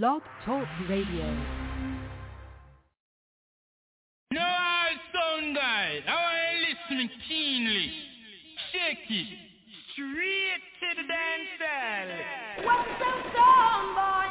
Blog Talk Radio. No, I sound guy. I want to listen keenly. Shake it. Straight to the dance hall. What's up, song boy?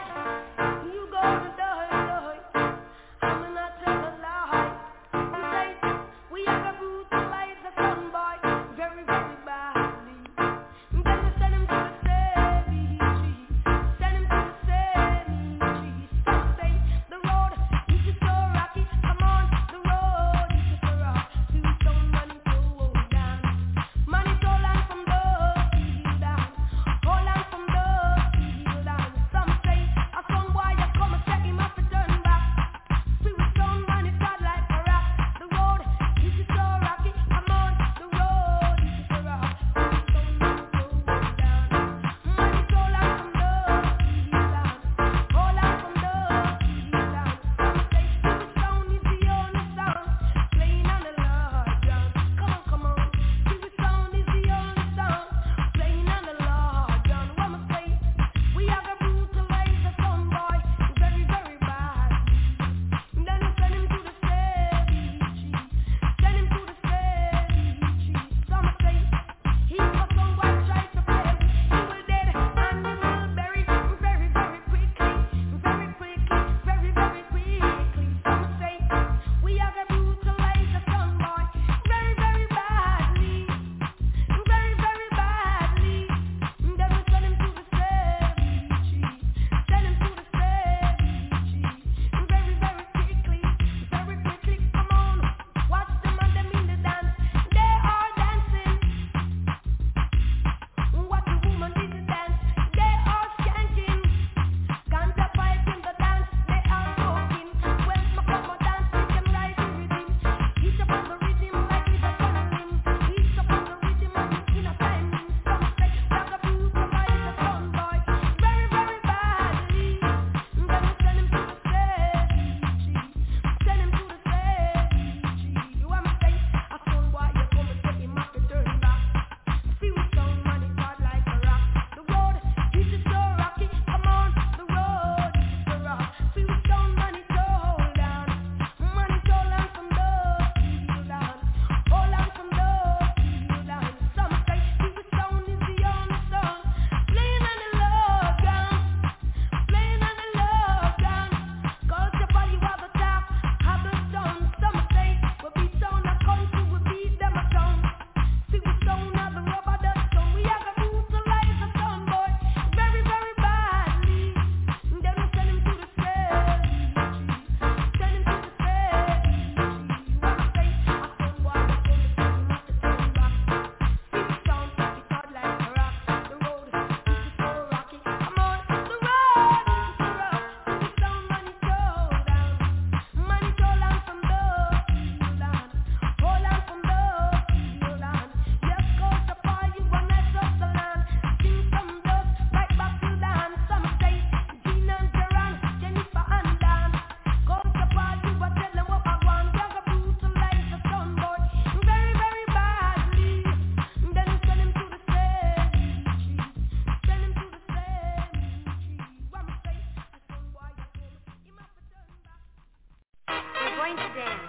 going to dance.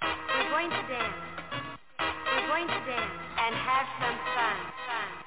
We're going to dance. We're going to dance and have some fun. fun.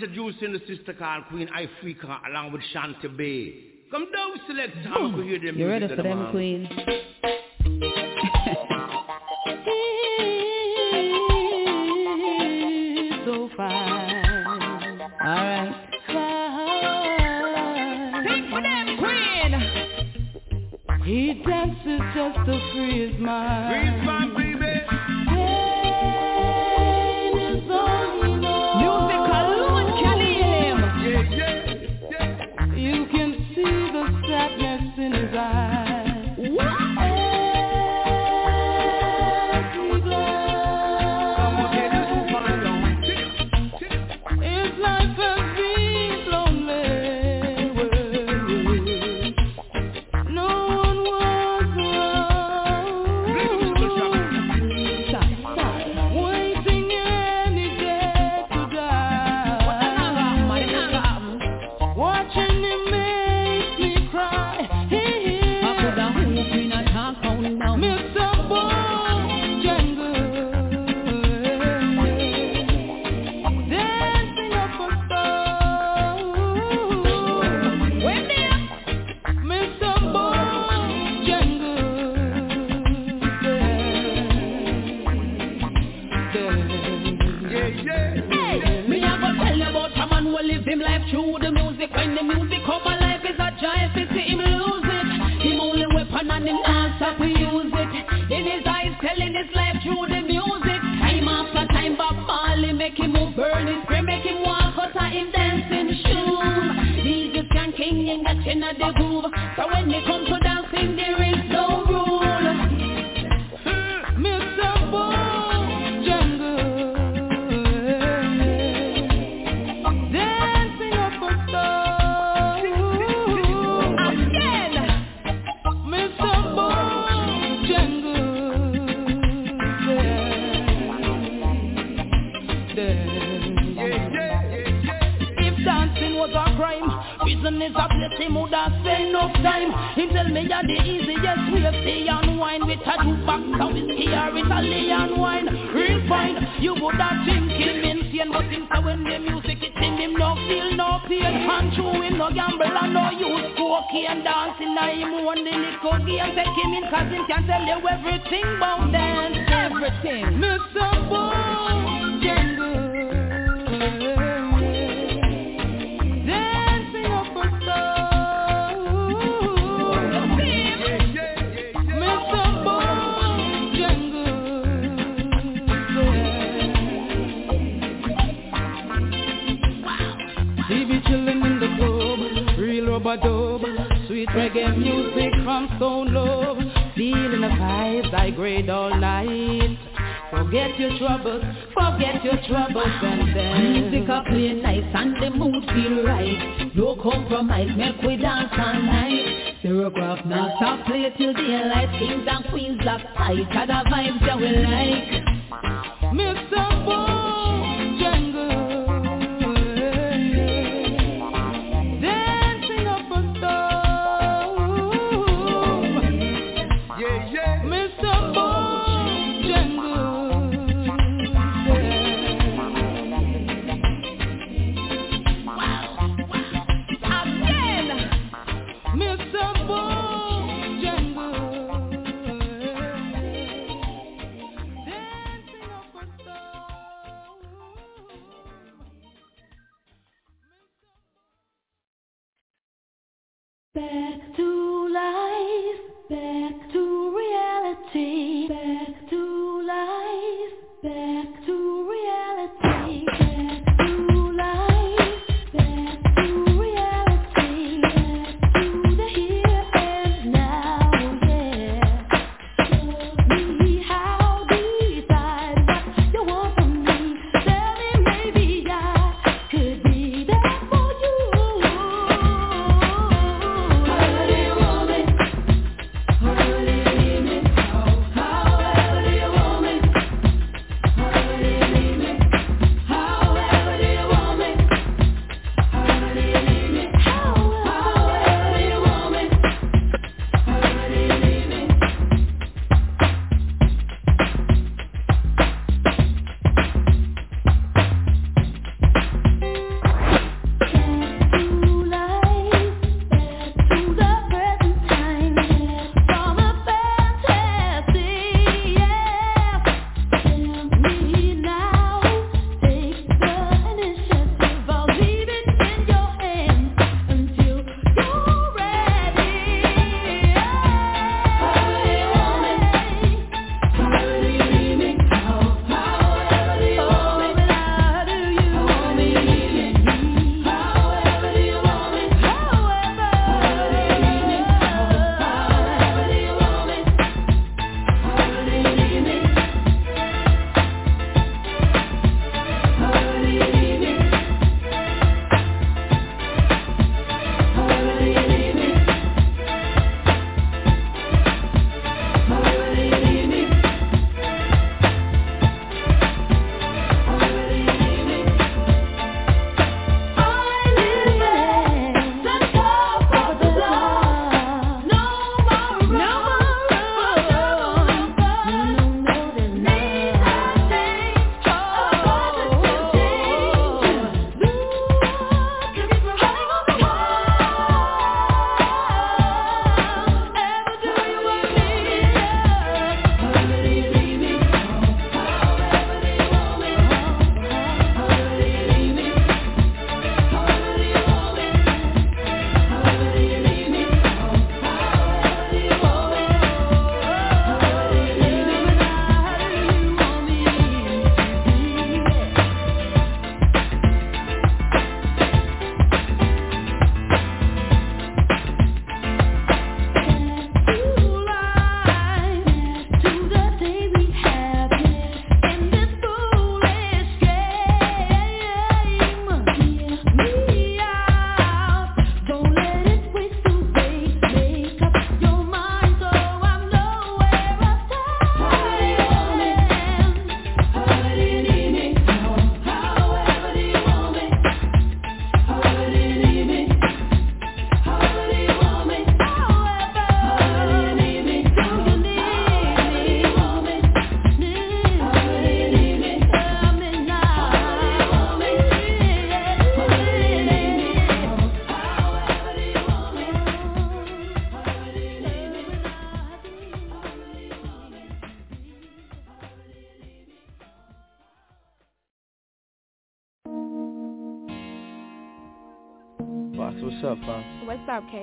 introducing the sister called Queen Ifrica along with Shanty B. Come down, select time to hear them. You ready for them, them Queen. so fine. All right. He dances just to free his mind.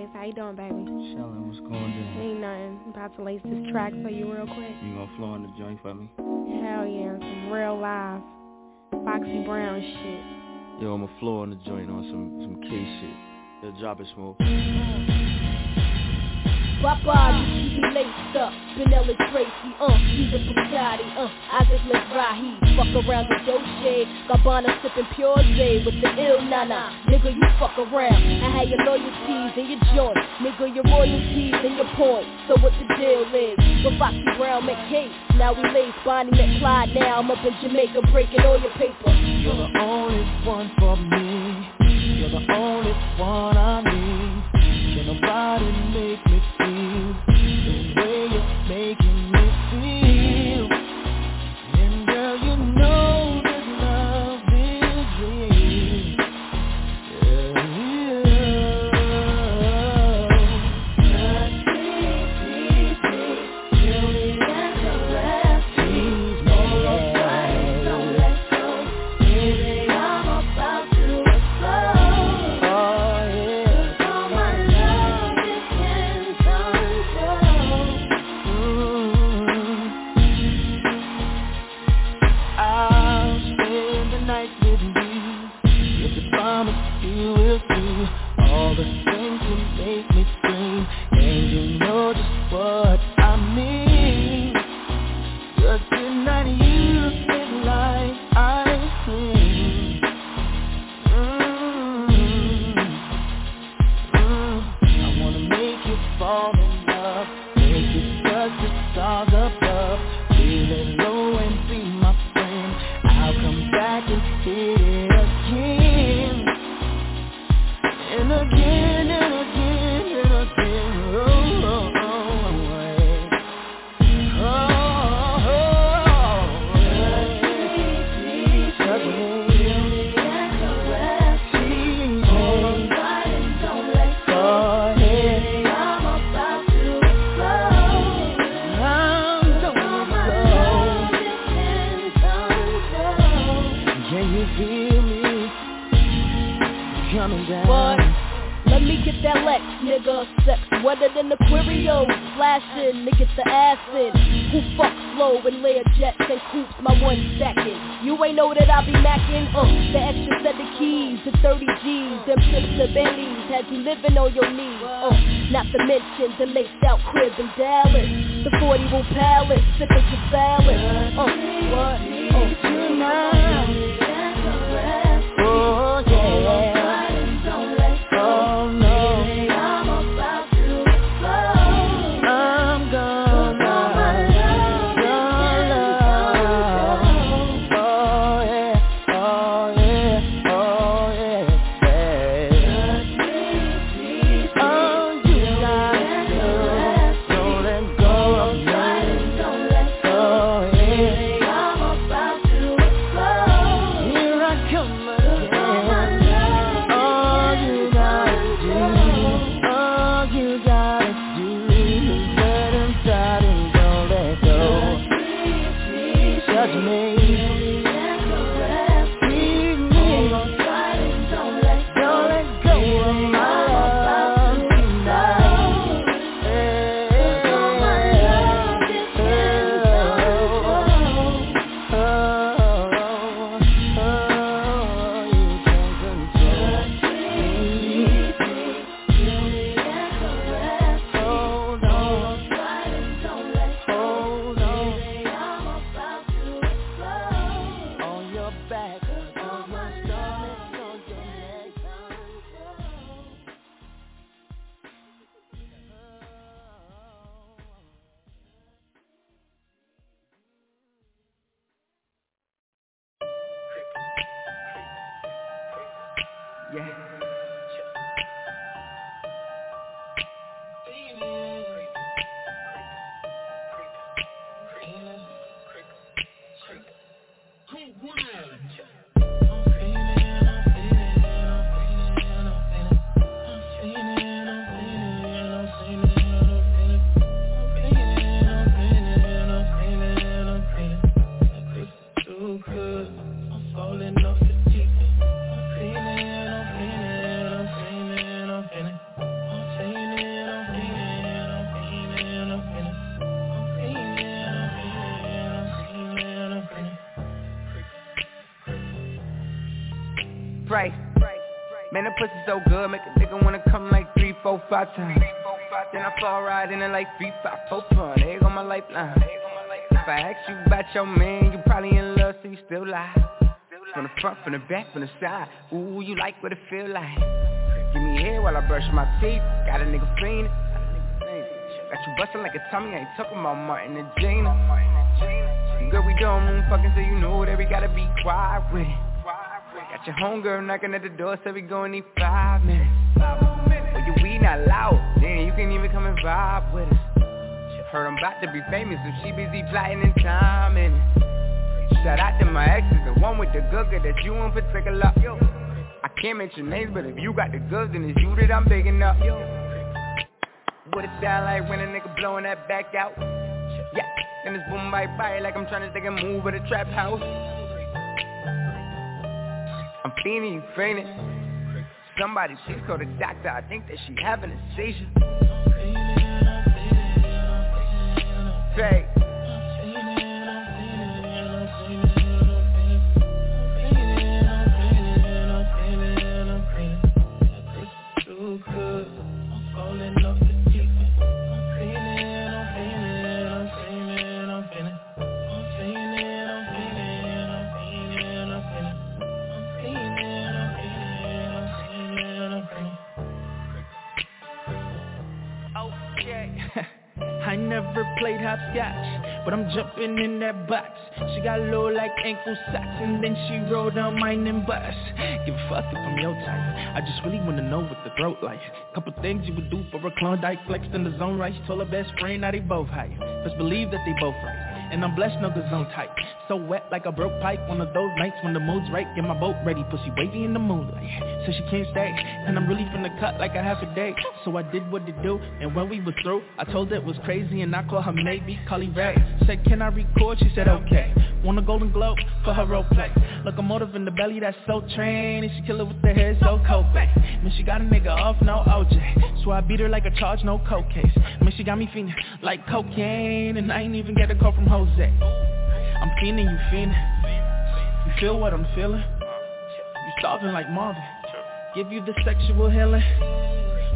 James. How you doing, baby? Shelly, what's going on? Ain't nothing. I'm about to lace this track for you real quick. You gonna floor in the joint for me? Hell yeah, some real live Foxy Brown shit. Yo, I'ma floor in the joint on some some K shit. Yo, drop it smoke. Bye-bye, you laced up. Benella Tracy, uh, he's a Bugatti, uh, Isaac Mizrahi Fuck around the Dolce, Gabbana sipping Pure J with the ill nana. Nigga, you fuck around, I had your loyalties and your joints Nigga, your royalties and your points. So what the deal is, with Foxy Brown make Kate Now we lace Bonnie met Clyde, now I'm up in Jamaica breaking all your paper. You're the only one for me. You're the only one I need. Can nobody make me like three, five, four fun. Egg on my lifeline. If I ask you about your man, you probably in love, so you still lie. From the front, from the back, from the side. Ooh, you like what it feel like. Give me hair while I brush my teeth. Got a nigga fiendin'. Got you bustin' like a tummy, I ain't talking about Martin and Gina. Girl, we doing moon fucking, so you know that we gotta be quiet with it. Got your homegirl knocking at the door, so we gon' need five minutes. You weed not loud, then you can't even come and vibe with us. Heard I'm about to be famous, so she busy plotting and timing. Shout out to my exes, the one with the googer that you in particular. Yo, I can't mention names, but if you got the goods, then it's you that I'm bigging up. Yo, what it sound like when a nigga blowing that back out? Yeah, then it's boom bye bye like I'm trying to take a move at a trap house. I'm feeling you fainting. Somebody, please call the doctor. I think that she having a seizure. Fake. Never played hopscotch, but I'm jumping in that box. She got low like ankle socks, and then she rolled on mine and bust. Give a fuck if I'm your type. I just really wanna know what the throat like. Couple things you would do for a Klondike, flexed in the zone right. Told her best friend now they both high. Best believe that they both right. And I'm blessed, no the zone type. So wet like a broke pipe. One of those nights when the mood's right. Get my boat ready, pussy wavy in the moonlight. So she can't stay. And I'm really finna cut like a half a day. So I did what to do. And when we was through, I told her it was crazy. And I called her maybe, Carly Rae. Said, can I record? She said, okay. Won a golden globe for her role play. Locomotive in the belly that's so trained. And she kill it with the head so cold, babe. Man, she got a nigga off, no OJ. So I beat her like a charge, no coke case. Man, she got me feeling like cocaine. And I ain't even get a call from Jose. I'm feeling you feeling. You feel what I'm feeling. You starving like Marvin. Give you the sexual healing.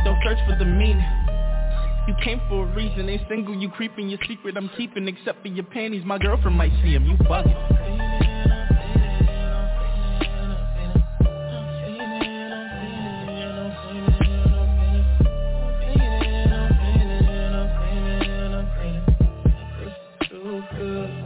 Don't search for the meaning. You came for a reason, ain't single, you creeping your secret I'm keeping except for your panties, my girlfriend might see them, you bugging good.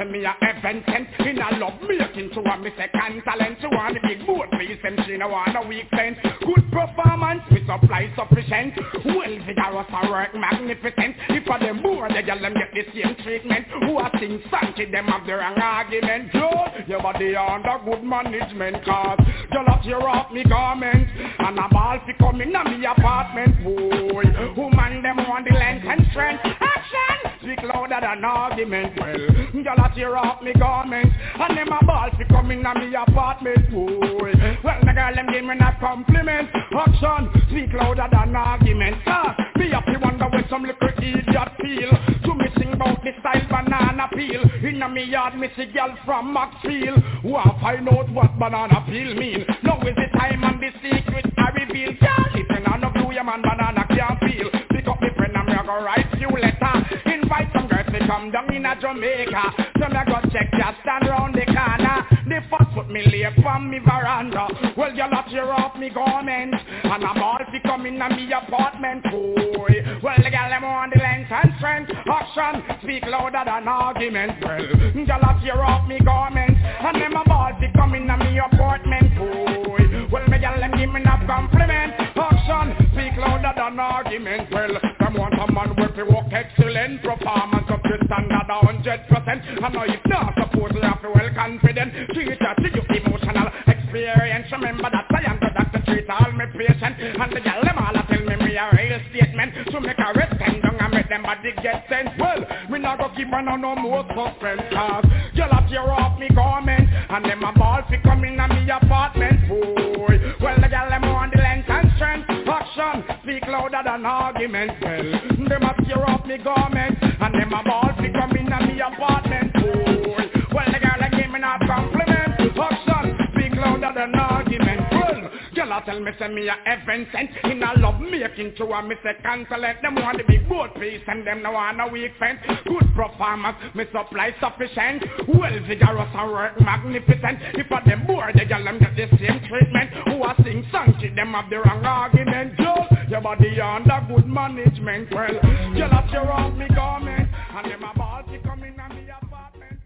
Tell me a heaven sent. In a love making to a me second talent. To want the big boat please them she no want a weak sense. Good performance we supply sufficient. Well vigorous a work magnificent. If a them more the gal them get the same treatment. Who a sing sanky them have the wrong argument. Joe, your body under good management. Cause y'all a tear off me garment. And a ball fi come in a me apartment. Boy, woman them want the length and strength. Action! Speak louder than argument. Well, y'all a tear off me garment. And them a ball fi come in a me apartment. Boy, well the girl them give me a compliment. Action! Speak louder than argument. Ah, me up you wonder when some little idiot feel. To me sing about the style banana peel. In a me yard me see girl from Maxfield. Who a find out what banana peel mean. Now is the time and the secret I reveal. Girl, you not know blue, your man banana can't peel. Pick up the a go write few letter. Invite some girls to come down in a Jamaica. So me go check ya stand round the corner. The first foot me lay from me veranda. Well, you lot tear off me garment. And I'm all fi come in a me apartment, boy. Well, the gal them on the length and strength. Action speak louder than argument. Well, you lot tear off me garment. And them a ball fi come in a me apartment, boy. Well, me gal them give me a compliment. Action louder than argument. Well, them want a man with fi work excellent performance up to standard a hundred percent. And now if not suppose you have to well confident. It to you emotional experience. Remember that I am the doctor treat all my patients. And the gal them all a tell me me a real statement. To make a rest stand down and make them body get sense. Well, me not go keep on no more suspense. Cause y'all a tear off me garment. And them a ball fi come in a me apartment. Boy, well the gal them on the length and strength. Action speak louder than argument. Well, them a tear off me garment. And them a ball fi come in a me apartment. Boy, well the gal them give me a compliment. Action speak louder than argument. Girl, I tell me, say me a heaven sent. In a love making to a me say consulate Them want the big boat piece and them no want a weak fence Good performance, me supply sufficient. Well vigorous and work magnificent. If a them bored, the girl them get the same treatment. Who a sing song, to them have the wrong argument. Girl, your body under good management. Well, girl, I tear off me garment. And them a ball to come in and me apartment.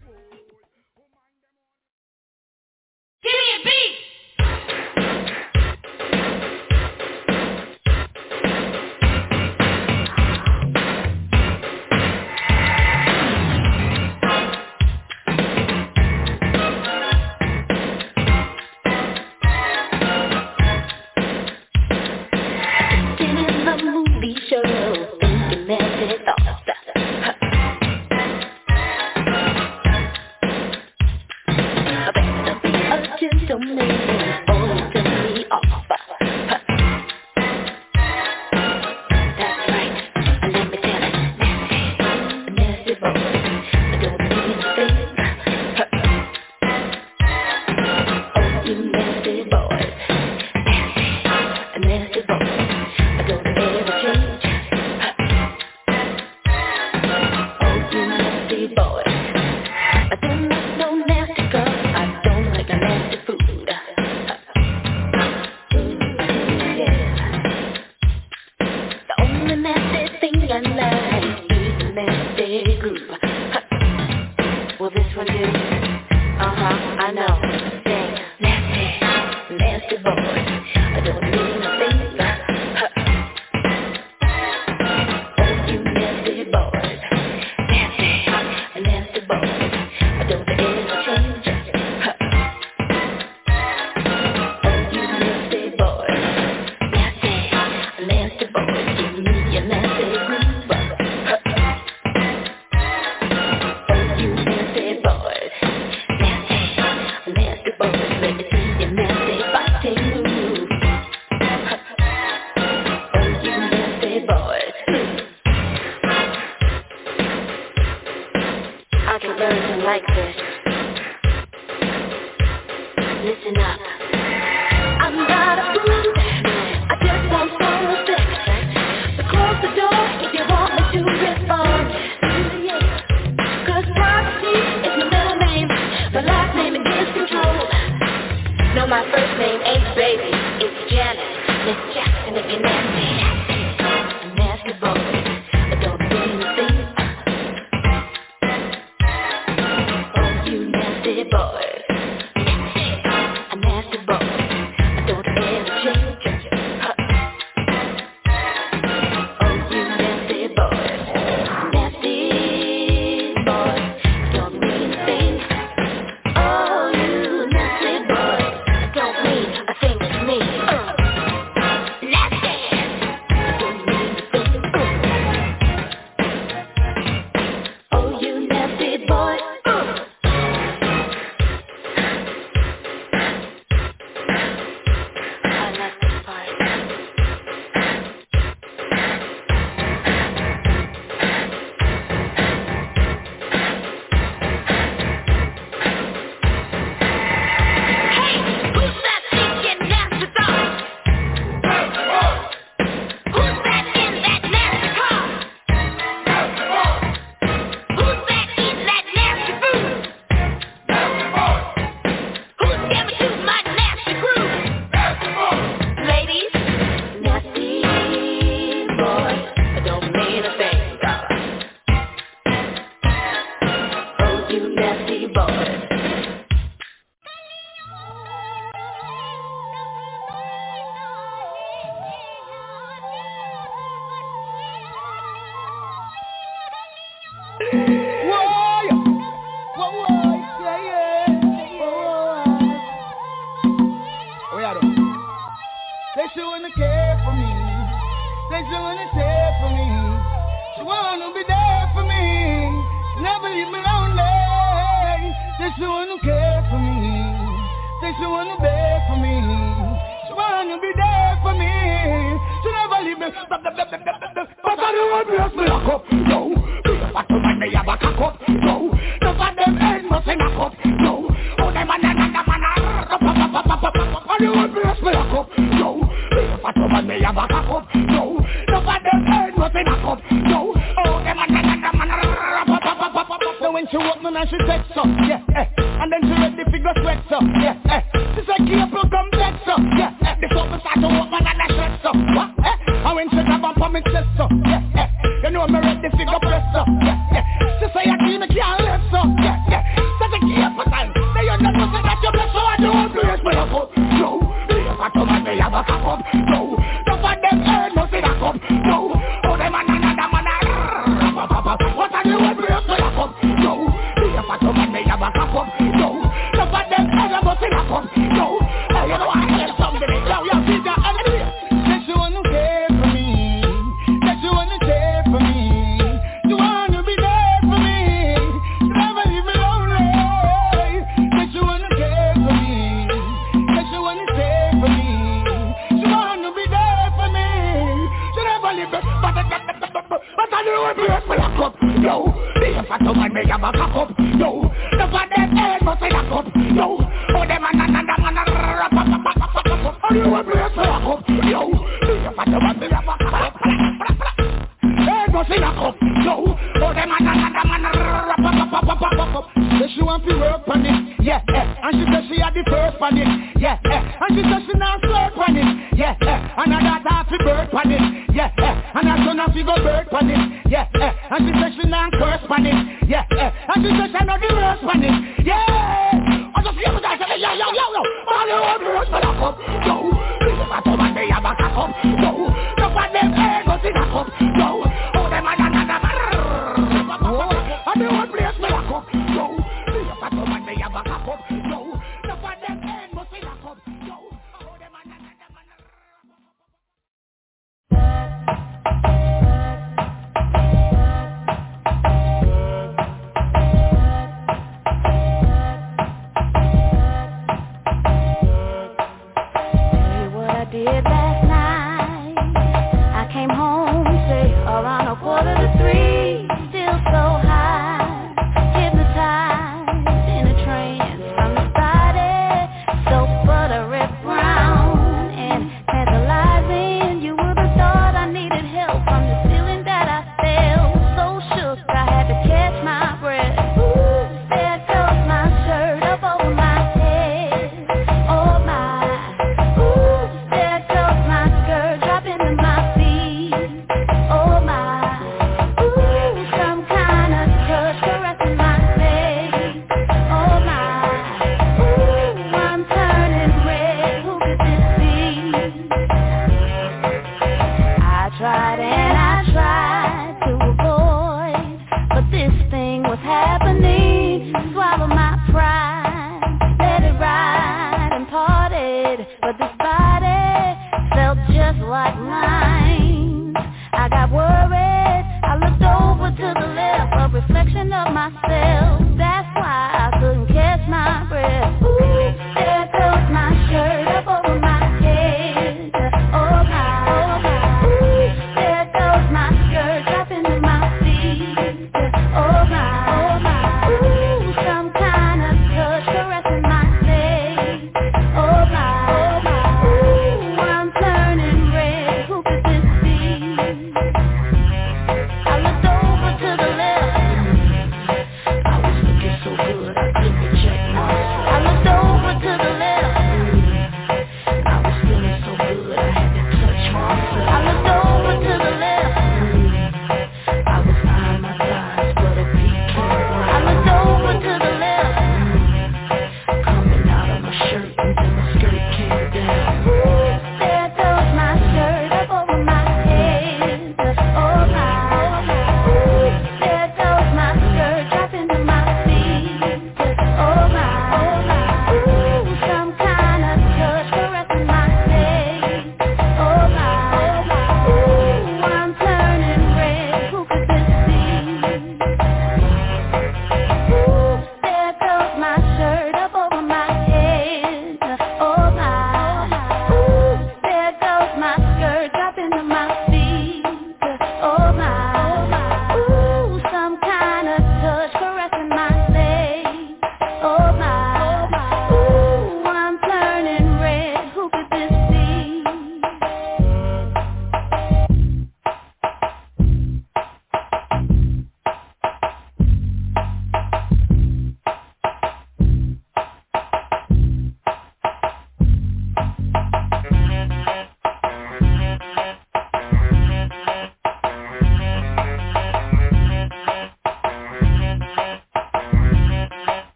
Give me a beat.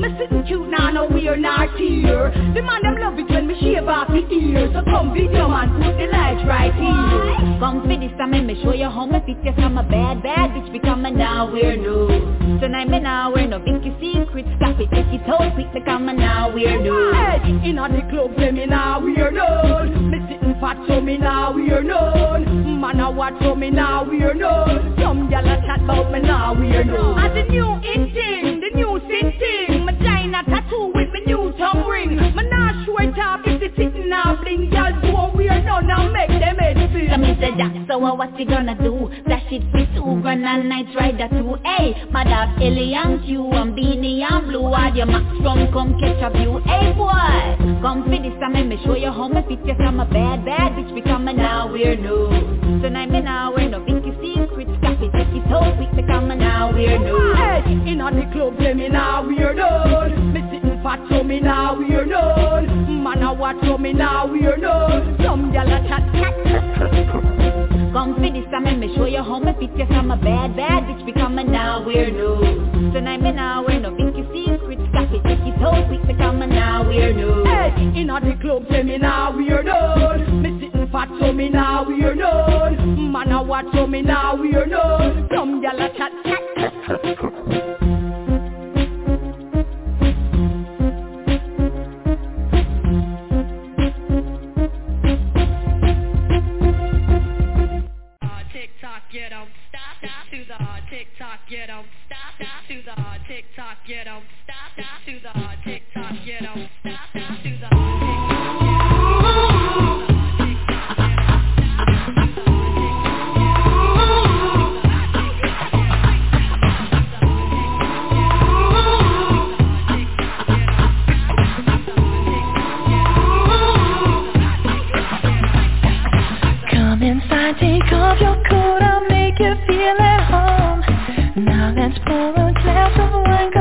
Me sitting cute now, no wear not here. The man them love it when me shave off the ears. So come video man, put the lights right here. Come for this time and me show you how me fit you from a bad, bad bitch become a now we're new. Tonight me now we're no Vicky secrets. Stop it, take it out quick become a now we're new. Hey, in the club say me now we are done. Me sitting fat so me now we are done. Man a watch so me now we are done. Some gyal a chat about me now we are done. And the new in thing, the new sin thing. My China tattoo with me ring. Me not sure top if the sitting now bling. Gyal do what we are done now make them head feel. Come in, say Jack, so what, what you gonna do? Flash it for two grand and night rider two. Hey, my dog Ellie and Q and Beanie and Blue. Add your max from come catch a view. Hey boy, come for this time and me show you how me fit you from a bad, bad bitch become a now we're new. Tonight me now we're no Vicky secrets. It, take it out quick become a now we're new. Hey, in the club say me now we are done. Fat to me now we are known. Man, I watch to me now we are known. Some gyal a chat. Come for this time and me show you how me fit Yes, I'm a bad, bad bitch become coming now we're new Tonight me now we're no pinky secrets Got it, take it We quick become a now we're new Hey, in all the club say me now we're known Me sitting fat so me now we're known Man I watch so me now we're known Some gyal a chat, chat you don't stop, stop to the hard tick tock, you don't stop, stop to the hard tick tock, you don't stop, stop to the dance for a glass of wine.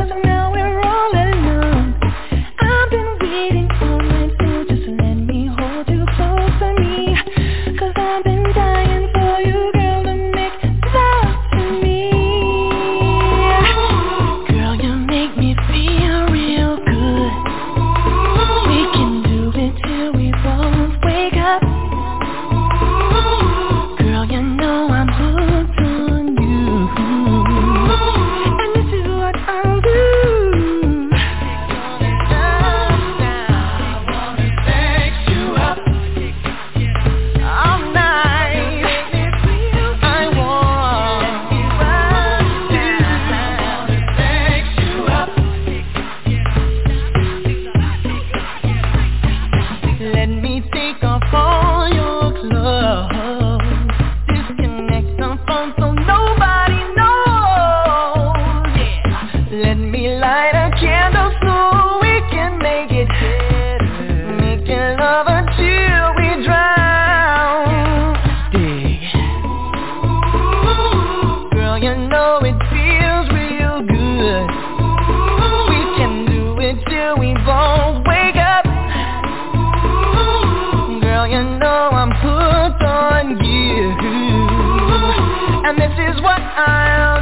is what I'll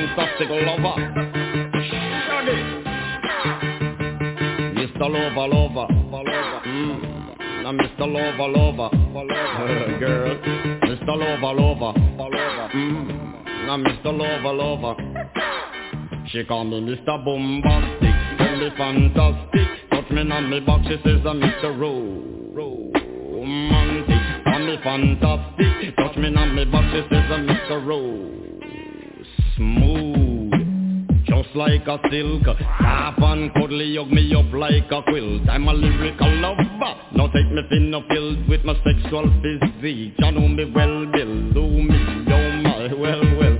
romantic, fantastic lover. Mr. Lover, lover. Mm. Now Mr. Lover, lover. Girl. Mr. Lover, lover. Mm. Now Mr. Lover, lover. She call me Mr. Boombastic. Tell me fantastic. Touch me on me back. She says I'm Mr. Romantic. Call me fantastic. Touch me on me back. She says I'm Mr. Rose. Smooth. Just like a silk Soft and cuddly hug me up like a quilt. I'm a lyrical lover. Now take me thin or filled with my sexual physique. You know me well, Bill. Do me, oh my, well, well,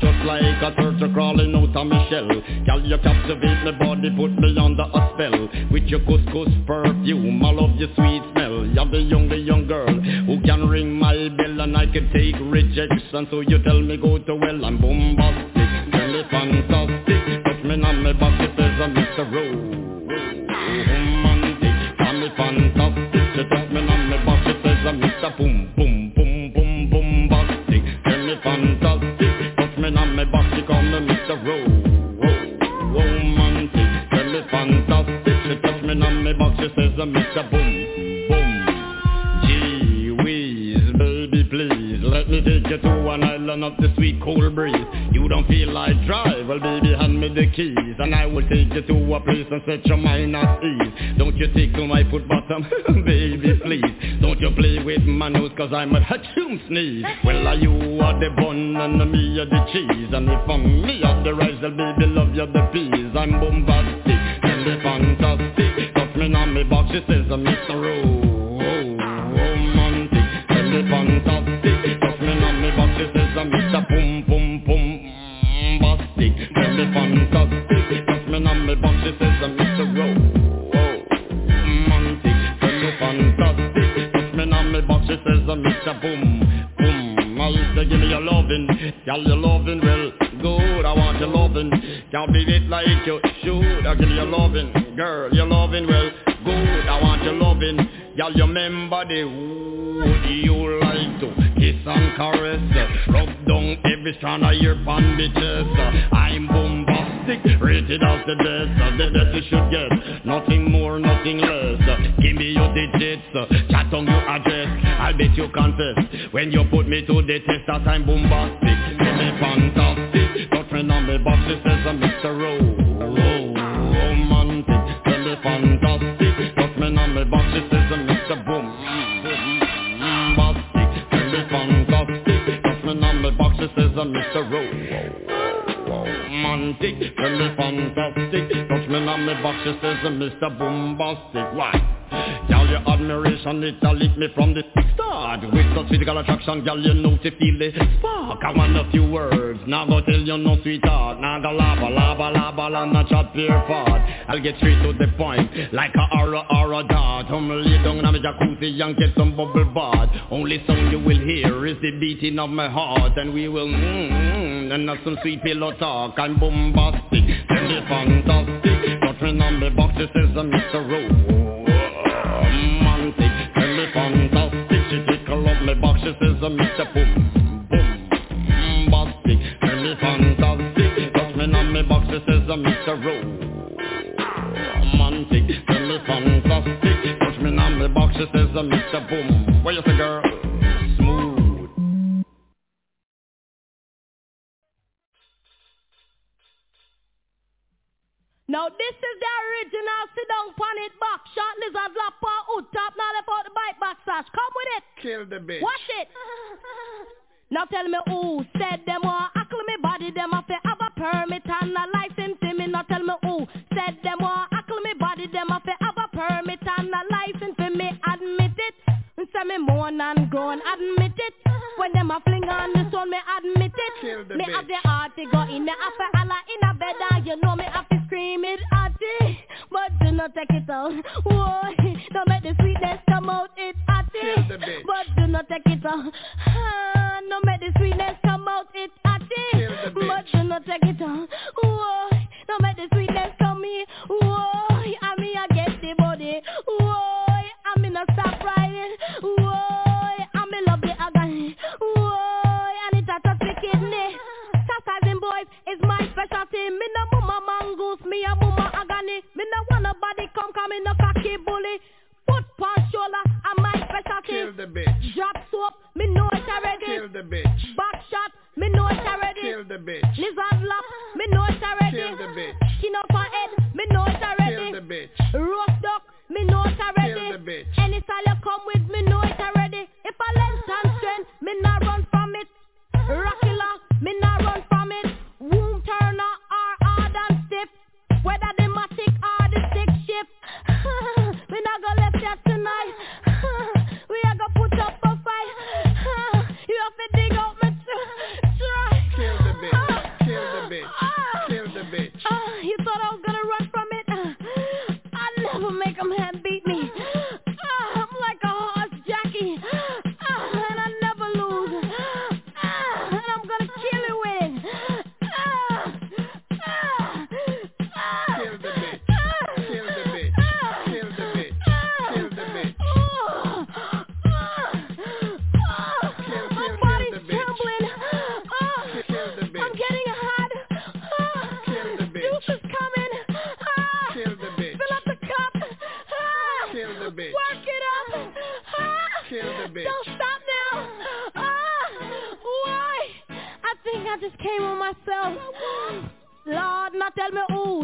just like a turtle crawling out of my shell. Girl, you captivate my body, put me under a spell. With your couscous perfume, I love your sweet smell. You're the only young girl who can ring my bell And I can take rejection, so you tell me go to well I'm boombastic, tell me fantastic. Touch me on my back, it says I'm Mr. Romantic Tell me fantastic, she touch me on my back, it says I'm Mr. Boom, she says I'm Mr. Boom, boom. Gee whiz, baby please Let me take you to an island of the sweet cold breeze. You don't feel like drive, well baby hand me the keys And I will take you to a place and set your mind at ease. Don't you tickle my foot bottom, baby please. Don't you play with my nose cause I'm a hatchoon sneeze. Well are you are the bun and me are the cheese? And if I'm me are the rice, well baby love you the peas. I'm boombastic, she says I'm Mr. Romantic Tell me fantastic Touch me on me box, she says I'm Mr. Boom Boom Boom Bastic Tell me fantastic Touch me on me box, she says I'm Mr. Romantic Tell me fantastic Touch me on me box, she says I'm Mr. Boom Boom I used give me your lovin' Girl, your lovin' well good I want your lovin' Can't beat it like you should I give you your lovin' Girl, your lovin' well good I want your lovin' Girl, you remember the wood you like to Kiss and caress? Rub down every strand of your bandages I'm boombastic Rated as the best. The best you should get. Nothing more, nothing less. Give me your digits. Chat on your address. I'll bet you confess. When you put me to the test That I'm boombastic. Give me fantastic. Me on me box She says I'm Mr. Romantic says I'm Mr. Romantic Tell me fantastic. Touch me on me box She says uh, Mr. Boombastic. Why? Girl, your admiration, it a lit me from the start With such physical attraction, girl, you know to feel the spark. I want a few words, now go tell you no sweetheart. Now go lava, lava, lava, and not chat pure fart. I'll get straight to the point, like a aura, aura dart. Come lay down on my jacuzzi and get some bubble bath. Only song you will hear is the beating of my heart. And we will mmm, and have some sweet pillow talk. I'm boombastic, me fantastic me on the box, it says I'm Mr. Rose romantic me fantastic She tickle up my box She says I'm Mr. Boom Boom Bastic Tell me fantastic me on my box She says I'm Mr. Romantic Tell me fantastic Touch me on my box She says I'm Mr. Boom What you say girl? Now this is the original sit down pan it back shot lizard lap on hood top now left out the bite back sash. Come with it. Kill the bitch. Watch it. now tell me who said them want ackle me body them to have a permit and a license to me. Now tell me who said them want hackle me body, them fi have a permit and a license for me admit it. Say me moan and groan, admit it. When them a fling on the stone, me admit it. the Me bitch. have the heart to go in, me have take it out, whoa. Don't make the sweetness come out, it hearty. Kill the bitch. But do not take it out, ah, don't make the sweetness come out, it hearty. Kill the bitch. But do not take it out, whoa. Don't make the sweetness come in, whoa. I mean I get the body, whoa. I'm in a stop riding, whoa. I'm love the agony, whoa. And it a touch the kidney. Chastising boys is my specialty. Me no mama mongoose, me a mama agony. Me no want nobody come come in no cocky bully. Foot punch shoulder, I'm my specialty. Kill the bitch. Drop soap, me know it already. Kill the bitch. Back shot, me know it already. Kill the bitch. Lizard lap, me know it already. Kill the bitch. Skin up her head, me know it already. Kill the bitch. Roast duck, me know it already. Kill the bitch. Any style you come with, me know it already. If I length and strength, me not run from it. Rockilla, me not run Whether the matic or the stick we not gonna left here tonight. we are gonna put up a fight. you have to dig out came on myself. Lord, now tell me who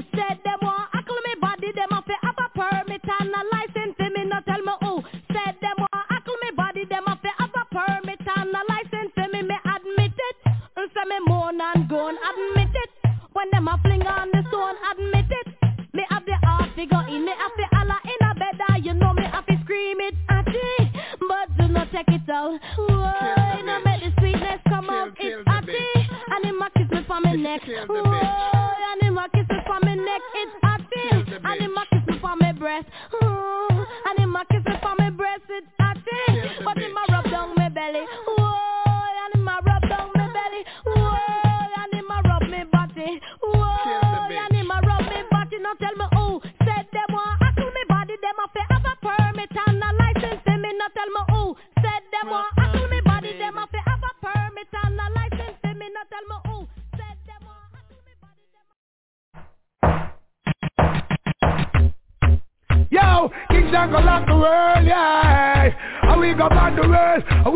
me neck.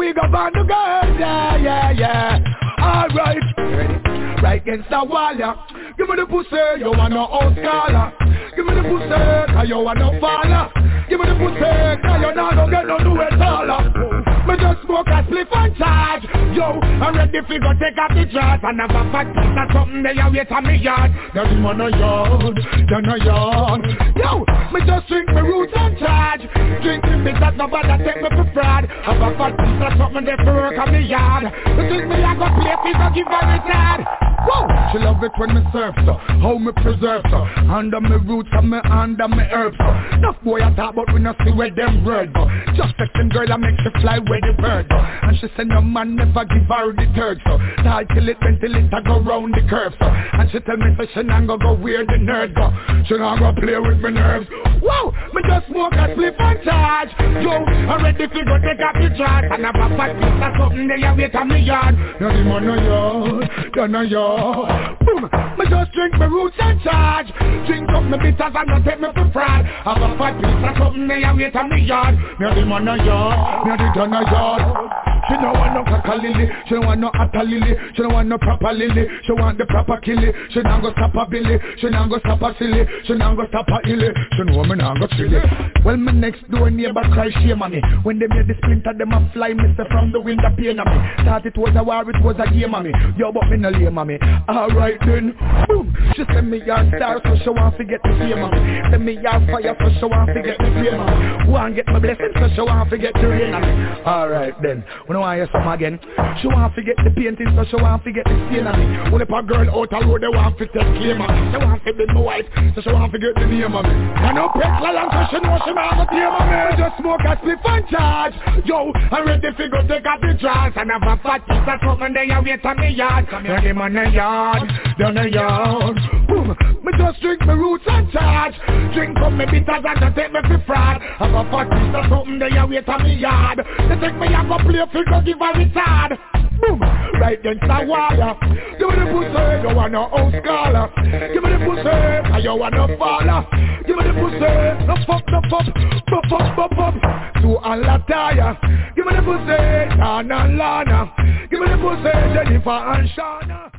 We go back the girls, yeah, yeah, yeah. Alright? Right against the wall, yeah. Give me the pussy, you want no old scholar. Give me the pussy, cause you want no faller. Give me the pussy, cause you not gonna get no new taller. Me just smoke a spliff and charge. Yo, I'm ready fi go take off the chart and have a fat of something there you wait on me yard. The man a yard, then a yard. Yo, me just drink me roots and charge. Drinking bitters, nobody take me for fraud. Have a fat piece of something there for work on me yard. You me I go play fi go give her retard? Whoa, she love it when me serve so, how me preserve so. Under me roots and me under me herbs so. Enough boy I talk but we not see where them word. Just texting girl I make she fly where the bird. And she say no man never give her the third so. Start till it until it a go round the curve so. And she tell me say she not go go where the nerd go. She not go play with me nerves. Whoa, me just smoke a slip and charge. Yo, I'm ready to go take up the chart and have a fat piece of something there you wait on me yard. Now the man no yard, then no yard. Boom, me just drink my roots and charge. Drink up my bitters and not take me for fraud. Have a fat piece of something there you wait on me yard. Now the man no yard, now the done no yard. She no want no lily. She no want no atta lily. She no want no proper lily. She want the proper killy. She not go stop a billy. She not go stop a silly. She not go stop a illy. She know me not go chilly. Well, my next door neighbor cry shame on me. When they made the splinter, them a fly say from the window pain on me. Thought it was a war, it was a game on me. Yo, but me no lame on me. Alright then, boom. She send me your star, so she want to get the fame on me. Send me your fire, so she want to get the flame on me. Want get my blessing, so she want to get the rain on me. Alright then, when I hear some again. She want to get the painting, so she want to get the stain on me. When if a girl out the road, they want to take claim on me. She want to be my wife, so she want to get the name on me. I know petrol and so she know she not the name on me. Just smoke a spliff and charge. Yo, I'm ready to go take out the chance and have a fat piece of something there you wait on me yard. Come here, him on the yard, down the yard. Boom, me just drink my roots and charge. Drink up me bitters and just take me for fraud. Have a fat piece of something there you wait on me yard. They take me have a play figure, give a retard. Boom, right against the wire. Give me the pussy, you want no old scholar. Give me the pussy, you want no faller. Give me the pussy, no fuck, no fuck, fuck, fuck, fuck, fuck. To Allah tire. Give me the pussy, Lana, Lana. Give me the pussy, Jennifer and Shana.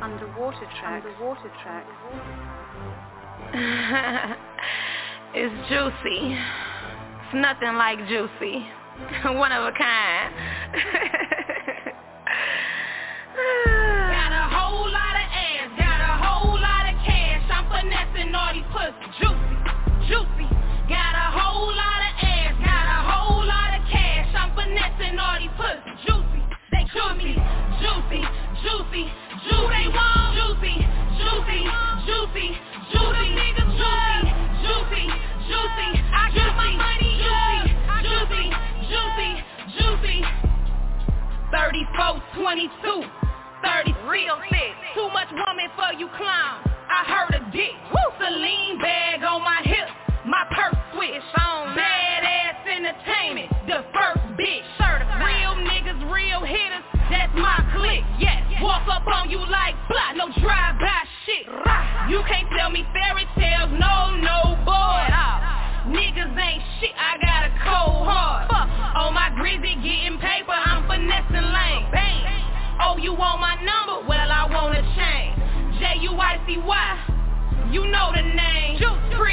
Underwater track. Underwater track. it's juicy. It's nothing like juicy. One of a kind. got a whole lot of ass, got a whole lot of cash. I'm finessing all these pussy. Juicy, juicy. Got a whole lot of ass, got a whole lot of cash. I'm finessing all these pussy. Juicy, they juicy, juicy, juicy, juicy. They want juicy, juicy, juicy, juicy, juicy, juicy, juicy. I got my money, 34, 22, 30, real thick. Too much woman for you clown. I heard a dick. Woo! Celine bag on my hip. My purse switch on. Badass entertainment. The first bitch. Certified. Real niggas, real hitters. That's my clique. Yes. Walk up on you like blah. No drive-by shit. You can't tell me fairy tales. No, no, boy. Niggas ain't shit. I got a cold heart. Fuck. On my grizzy getting paper. I'm finessing lane. Bang. Oh, you want my number? Well, I want a chain. J-U-I-C-Y. You know the name. Pretty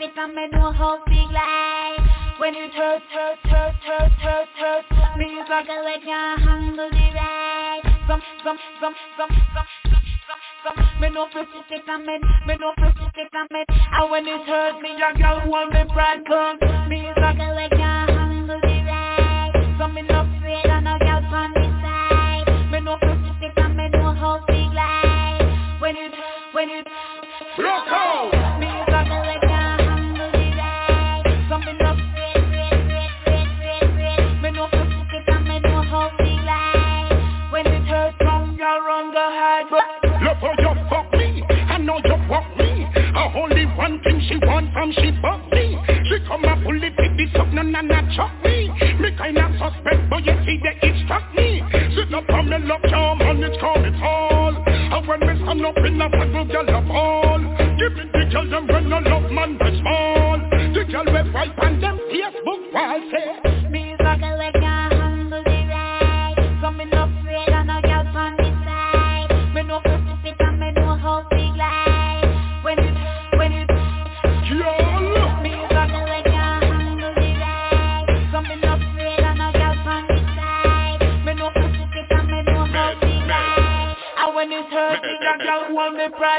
Think I made no whole big lie When you turn, turn, turn, turn, turn, turn Me you got to let your hand go the right From, from, from, from, from, from me no pussy take a man, me no pussy take a man And when it hurt me, your girl want me bright come In the fat group, girl,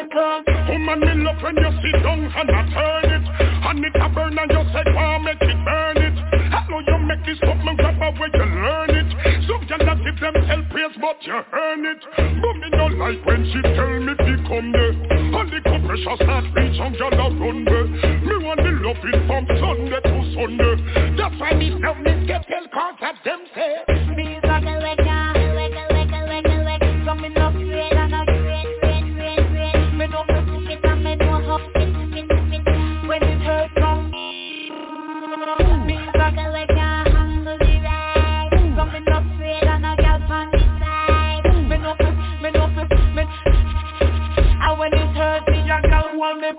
cause Woman in love when you sit down and I turn it. And it a burn and you say, why make it burn it? How you make this stop me grab away you learn it. Some can not give themselves praise but you earn it. But me no like when she tell me become there. A little pressure start reach on girl a run there. Me want the love it from Sunday to Sunday. That's why me tell me get tell cause of them say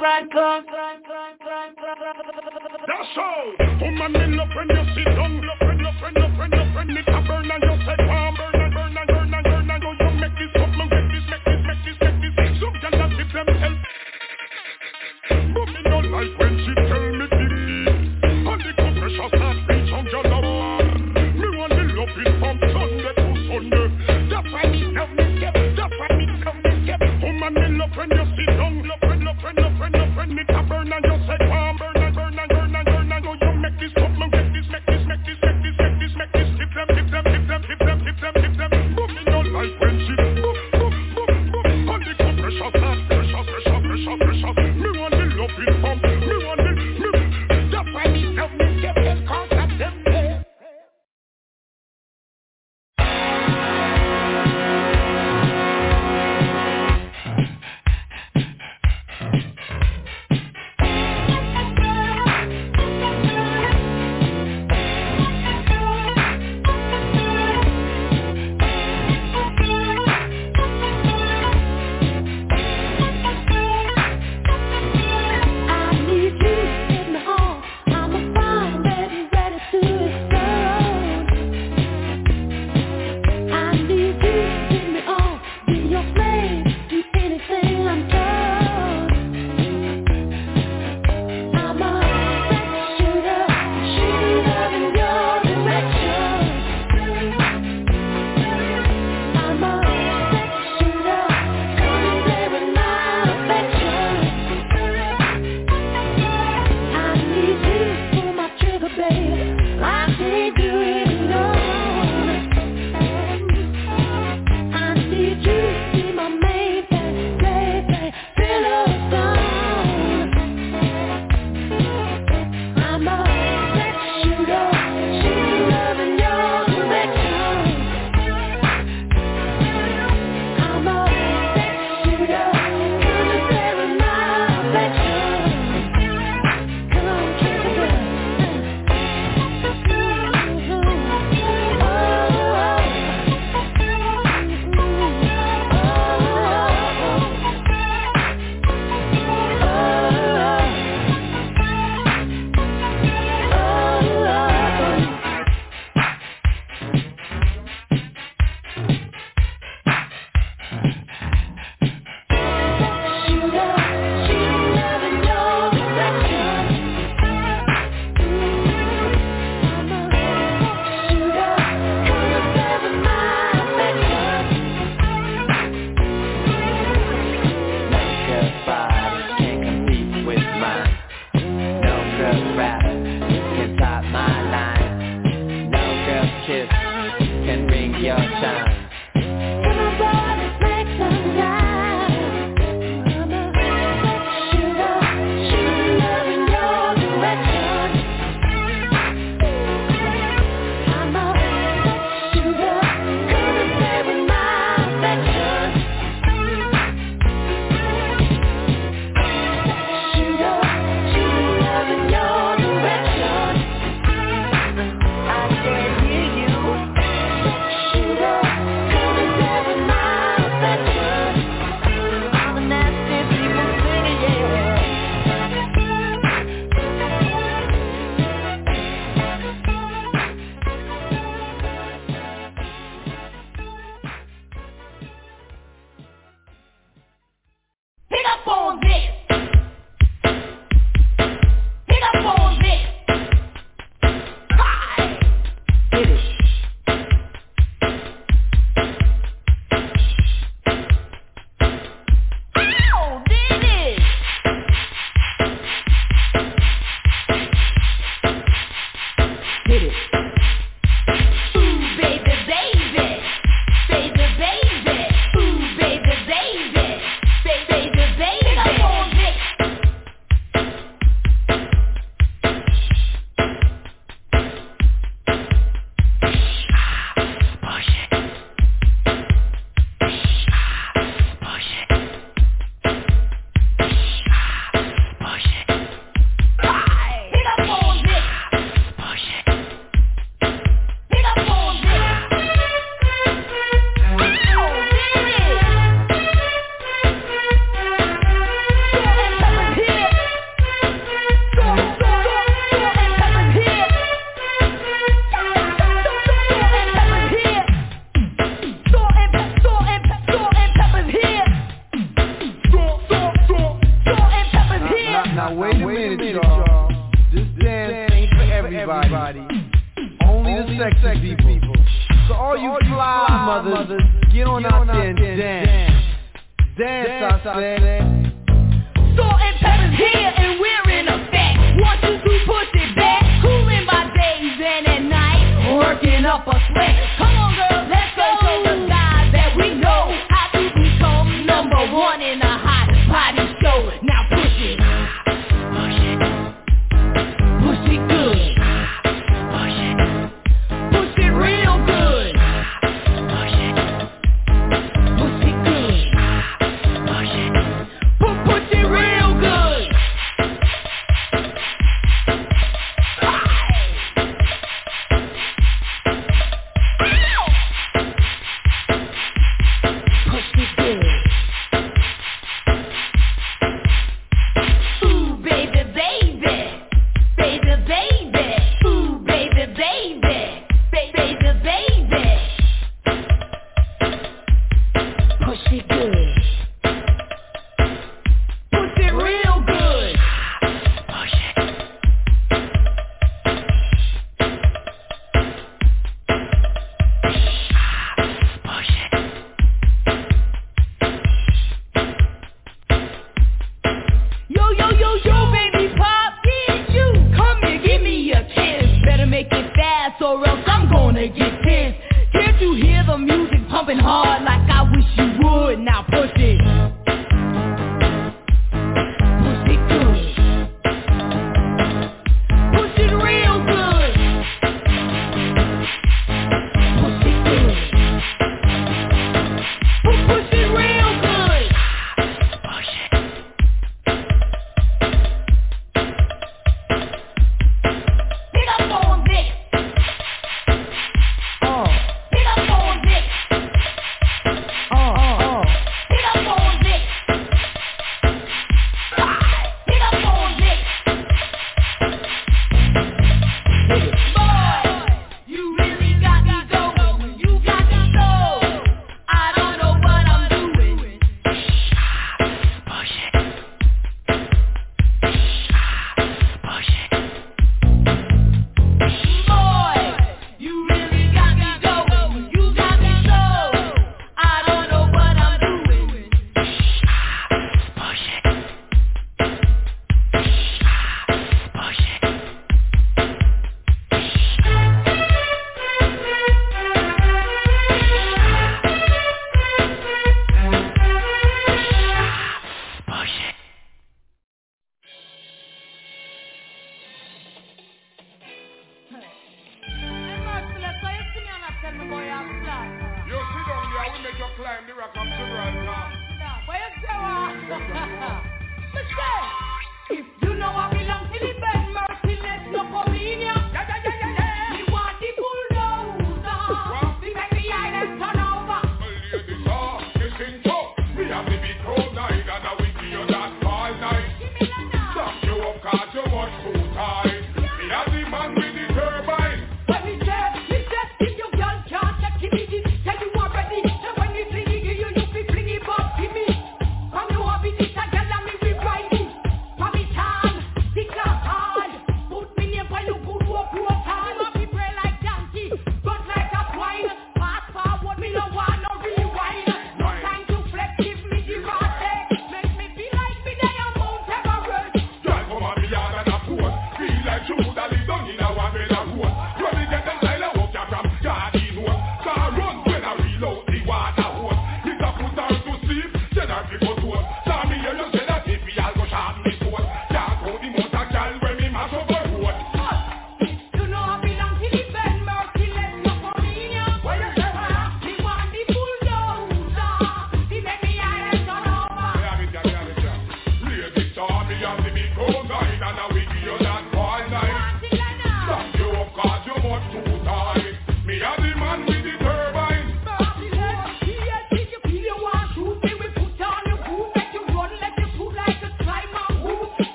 That's all. Woman, in up you sit down, up when your up when you, up when you,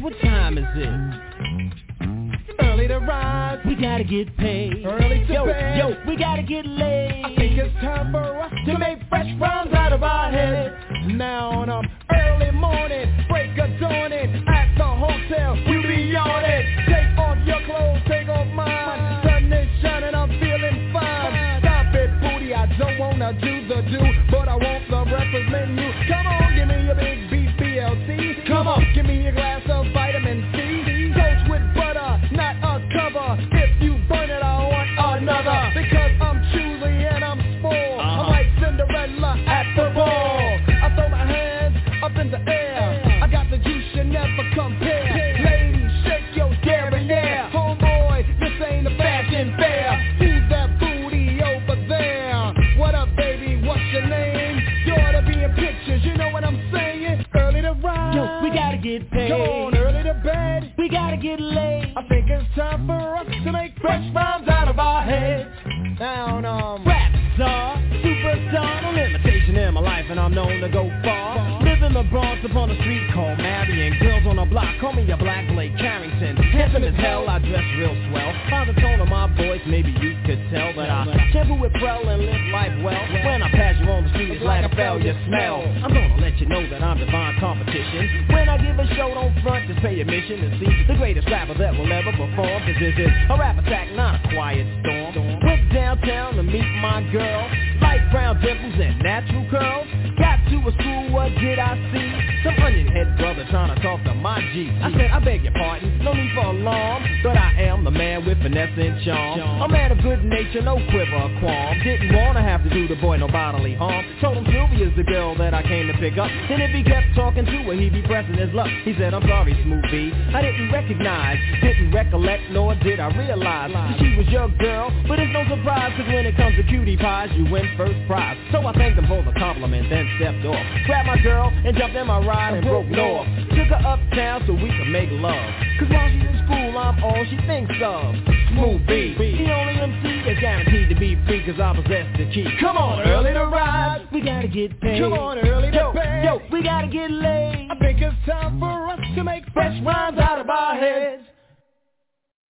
what time is it? Early to rise, we gotta get paid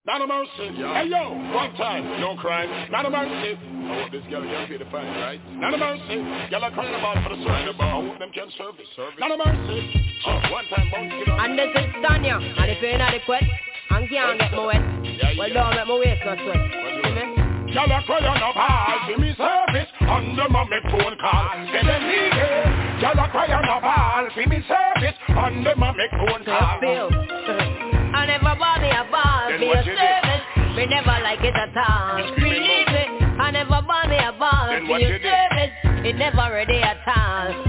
Not a mercy. Hey yo, one time, no crime. Not a mercy. I hope this girl can pay the fine, right? Not a mercy. Y'all are crying about for the service. I hope them can service. service. Not a mercy. Uh, one time, bounce it up. And this is Tanya, and if you're inadequate, and can't get me wet, well don't make me waste no sweat. Y'all are crying about give me service. Under my phone call. Say them need it. Y'all are crying about give me service. Under my phone call. Ball Then for you did? service. Me never like it at all. Believe me, I never bought me a ball Then for what your you did? service. It never ready at all.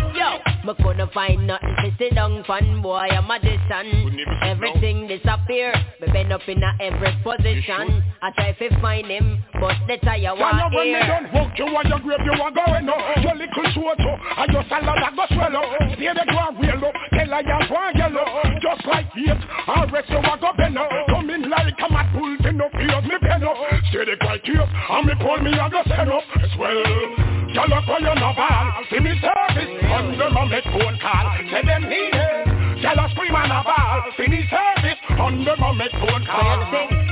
Yo, me couldn't find nothing. To sit down fun boy, am a magician. Everything disappear. Me bend up in a every position. I try to find him, but the tire Tell want you when they don't walk you and your grave you are going up. Your little short up and your salad a go swallow Stay the ground real up, tell I you want yellow. Just like it, I rest you a go bend up. Come in like a mad bull, to no fears me pen up. Stay the quiet here, and me pull me a go send up. Swell, y'all a call you no See me service, under my make phone call Say them need it Y'all a scream and a ball See me service, under my make phone call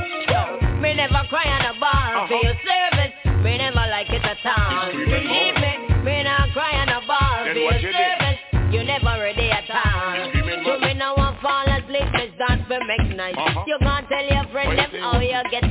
me never cry on a bar for your service. Me never like it at all. Believe me, me not cry on a bar Then for your you did? service. You never ready at all. So me no want fall asleep, me start to make nice. Uh-huh. You tell your friend them how you get.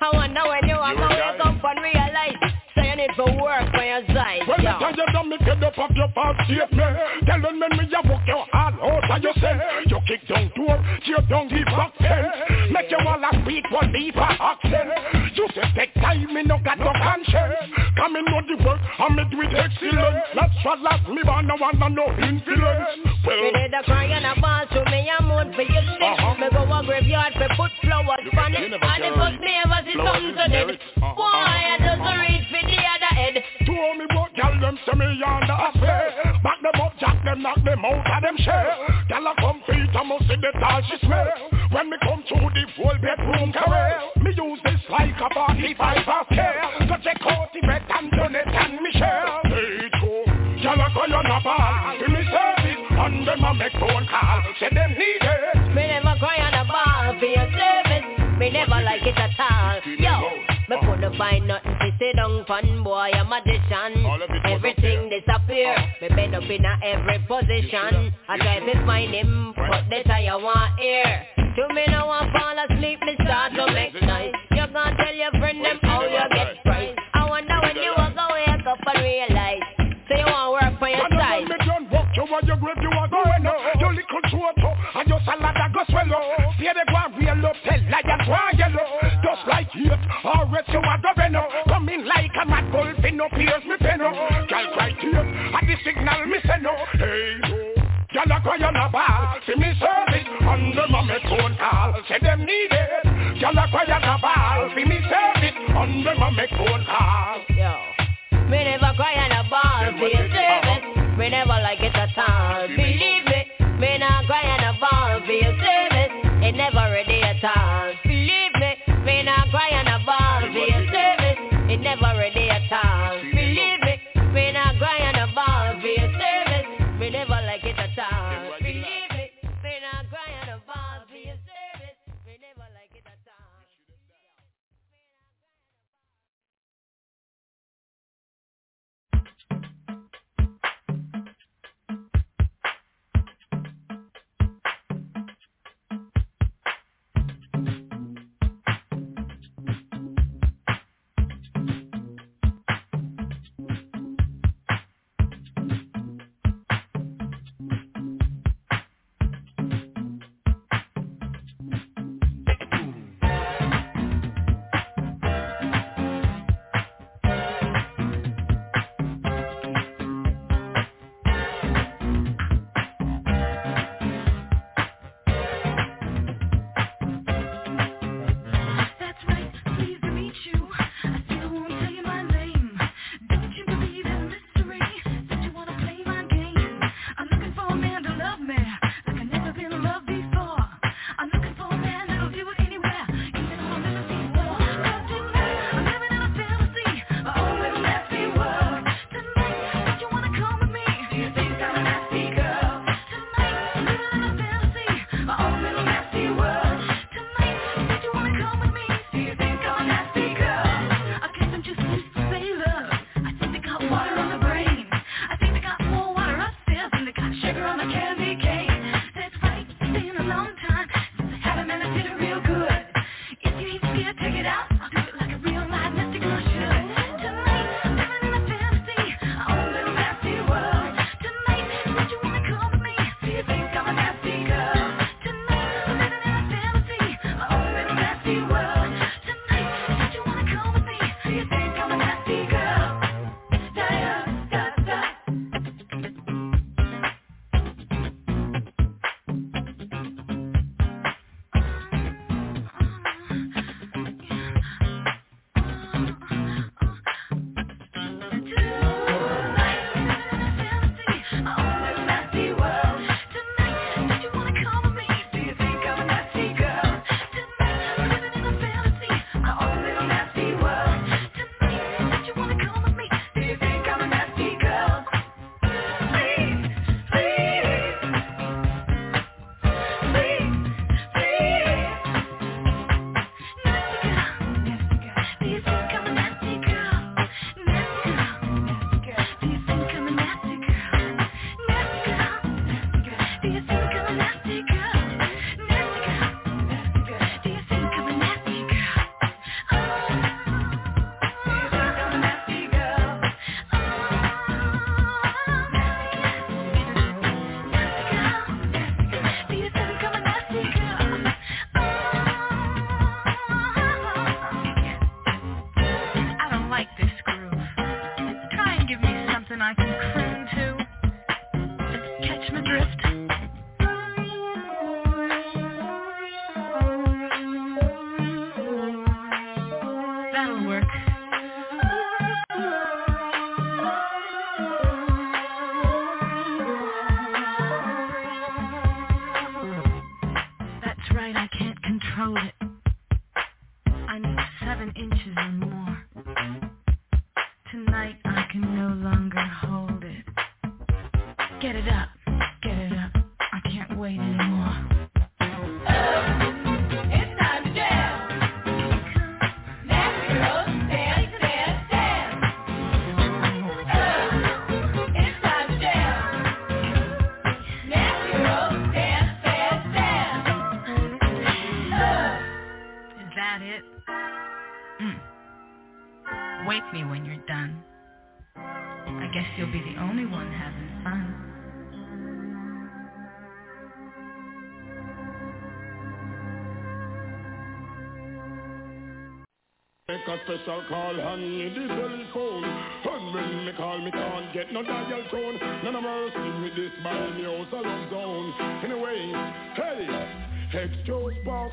How I wonder when you to wake up and realize. So you need to work for your side. When yo. you tell you done me get up off your past statement Telling me me you walk your hard out and you say You kick down door, tear down the back fence Make you all a speak one deeper accent You say take time, me no got no conscience Come in know the work, and me do it excellent Natural as me but no one no influence Well, Me did a cry and a ball to me a mood for stick Uh-huh. Me go a graveyard for put flowers on it. And never the can first me ever see Flowers something is to dead. Uh-huh. Boy, I just read for the other head. Told me what gal them say me on the affair Back them up, jack them, knock them out of them share. Gal a come feet, I must see the tall she swear. When me come to the full bedroom career Me use this like a 45 of care So check out the red and Janet and Michelle Hey, Joe, gal a call on a ball Give me service, and them a make phone call. Say them need it. Me never cry never like it at all. Yo, me couldn't find nothing to sit down fun boy, I'm a magician Everything disappear. Me bend up in a every position. I try to find him, but the tire want ear To me no one fall asleep, me start to make noise. You can't tell your friend them how you get price I wonder when you are gonna wake up and realize. So you want work for your side when me done walk you and your grave you are up Your little up and your salad a go swell up See the ground real up, tell like a ground yellow Just like it, or rest you are going up Come in like a mad bull, fin up ears me pen up Girl right here, at the signal me send up Hey, yo Y'all a cry on a ball, see me service under my make phone call. Say them need it. Y'all a cry on a ball, see me service under my make phone call. Yo, me never cry on a ball for your service. Me never like it at all. Believe ready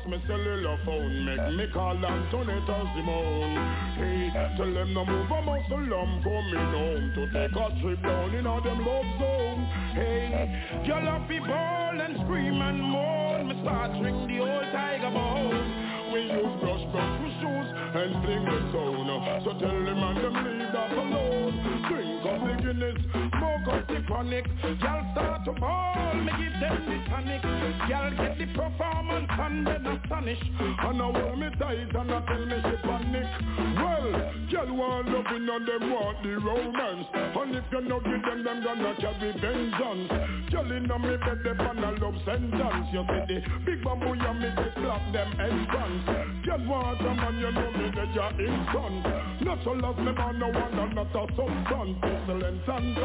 Me cellular phone Make me call Antoinette or Simone Hey, tell them no move a muscle I'm coming home To take a trip down in a them love zone. Hey, y'all have be ball and scream and moan. Me start ring the old tiger bone. We use brush brush with shoes and fling the zone. So tell them and them leave that alone. Drink up the Guinness, up the chronic. Y'all start to ball, me give them the tonic. Y'all get the performance and then astonish. And I hold me tight and I tell me she panic. Well, y'all want loving and them want the romance. And if you no give them, them gonna carry vengeance. Y'all in me bed, they pan a love sentence. You see the big bamboo, you me they slap them entrance. Just want a man, you know me, that you're in front. Not so love me, man, no one, not a substance. Excellent and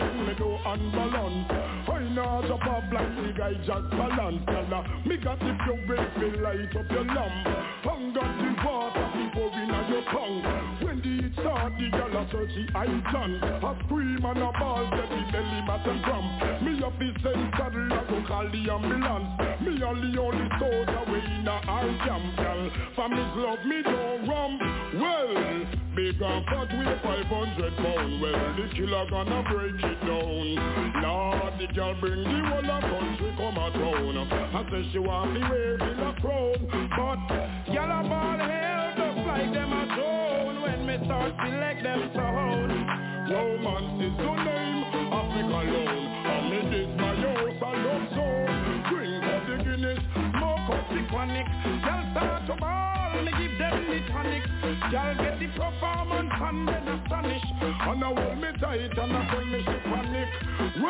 talented, me do unbalance. I know the pop like the guy Jack Palance. Uh, me got the pure break, me light up your lamp. Hung got the water, people in your tongue. When the heat start, the girl a search the island. A scream and a ball, get the belly button drum. Up is send saddle, I go call the ambulance. Me only only soldier, we in a our camp girl. Families love me, don't rum. Well, big and fat with 500 pound. Well, the killer gonna break it down. Lord, the girl bring the whole of country come a town. I say she want me waving a crown. But y'all a ball hell just like them a drone. When me start select them sound. Romance is the and then astonish. And I hold me tight and I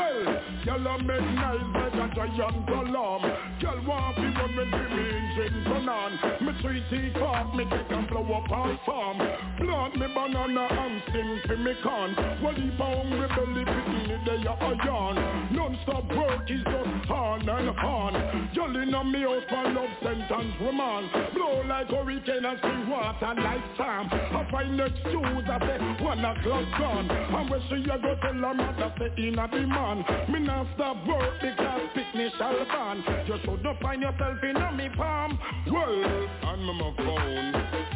Well, y'all a make nice like a giant alarm. Y'all want me when me dream in gin turn on. Me treat it fast, me take and blow up our farm. Plant me banana and sing for me con. Well, if I hungry belly picking they are a yarn. Non-stop work is just on and on. Y'all in a me house for love sentence woman. Blow like hurricane and spring water like storm. I find excuse I say one o'clock gone. And when she a go tell her mother say in a demand. Me not stop work because picnic shall ban. You should not find yourself in a me palm. Well, I'm on my phone.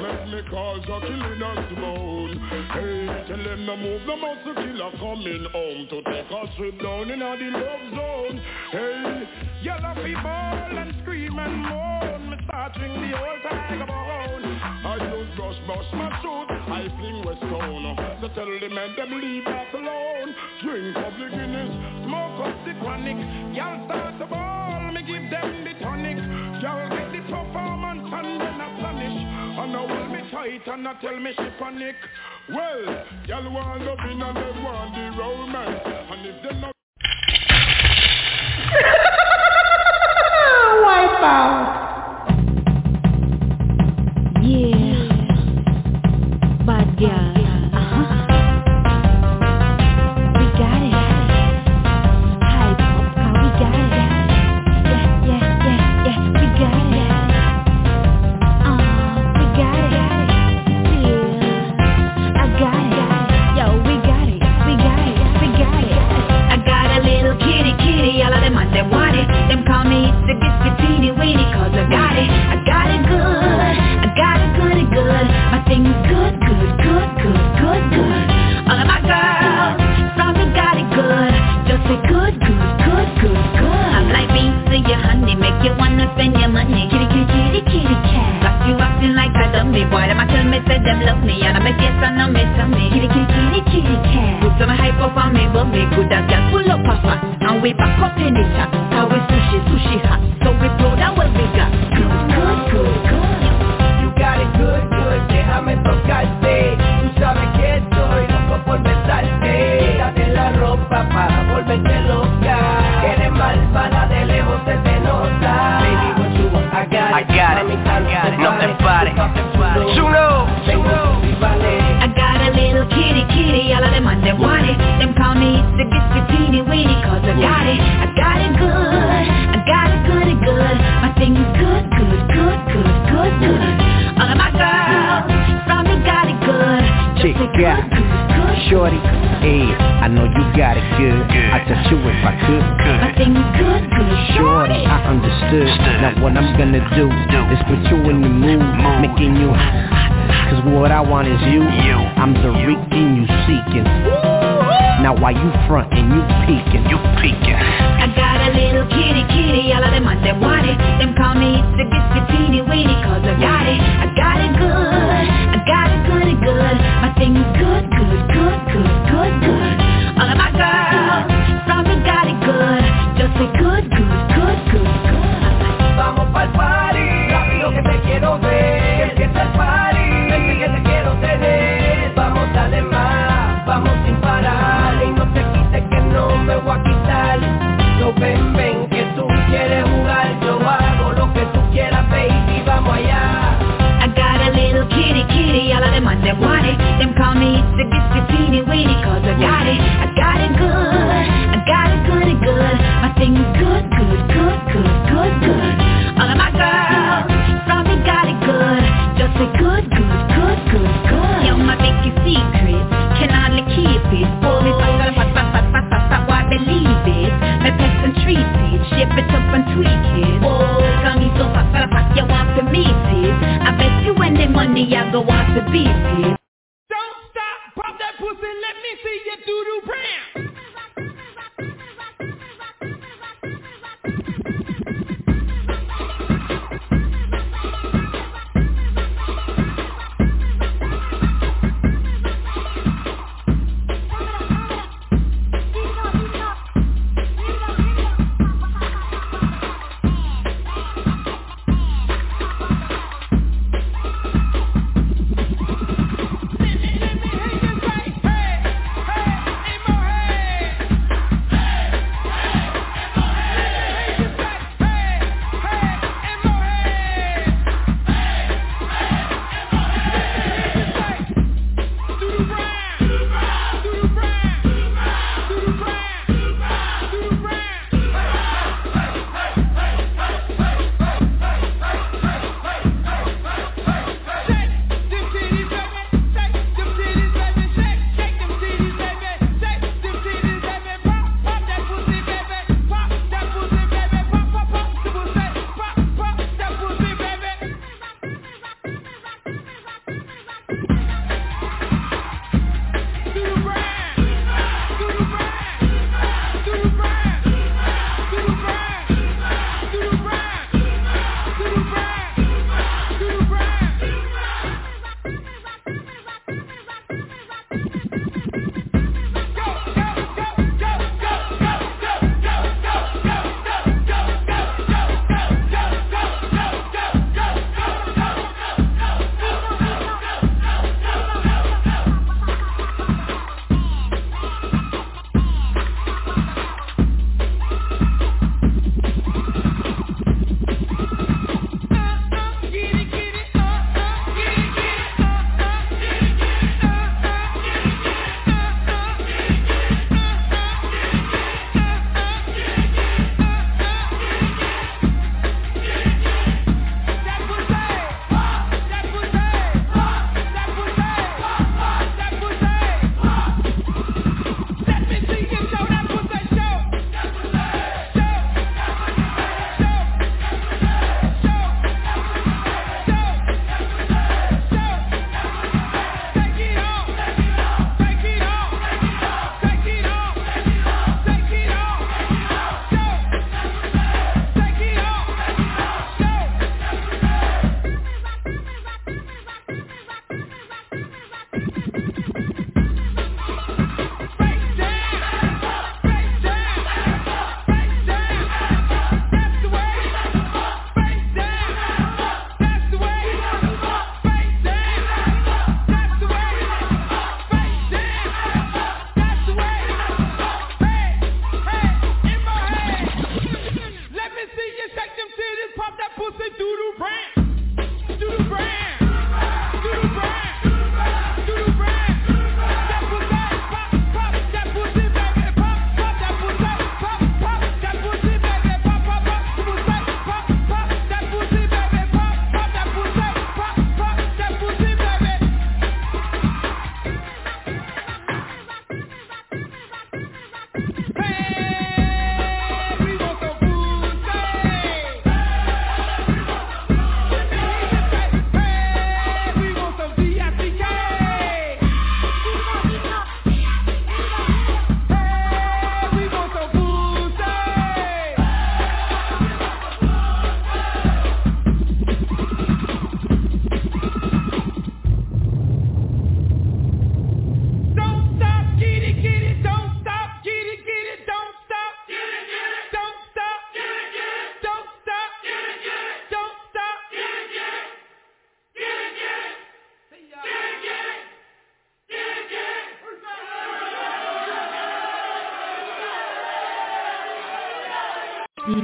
Let me call the killing us bone Hey, tell them to move the muscle killer coming home To take a trip down in a the love zone Hey, yellow people and scream and moan Me start ring the old tiger bone I just brush, brush my suit Stone So tell the men them leave us alone. Drink up the Guinness, smoke up the chronic. Y'all start to ball, me give them the tonic. Y'all get the performance and then I punish. And now hold me tight and I tell me she panic. Well, y'all want loving and they want the romance. And if they not Wipe out. Now why you frontin', you peeking. You peeking.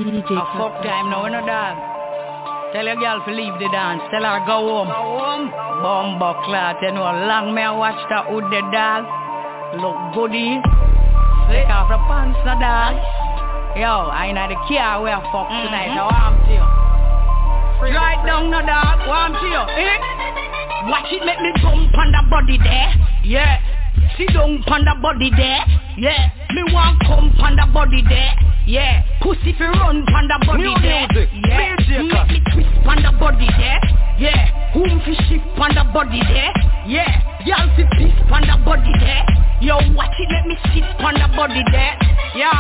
DJ A fuck time now, you know dog. Tell your girl to leave the dance. Tell her go home. Go home. Bumbo clot, you know. Long me I watch that with the dog. Look goody. Take off the pants, no dog. Yo, I ain't the car where I fuck tonight. Now I'm to you. Right down, no dog. Warm to you. Eh? Watch it make me jump on the body there. Yeah. Sit down on the body there. Yeah. Me want come on the body there. Yeah. Pussy fi run on the body New there. music. Yeah. Make me twist on the body there. Yeah. Whom fi shift on the body there. Yeah. Y'all fi piss on the body there. Yo, watch it let me sit on the body there. Yo.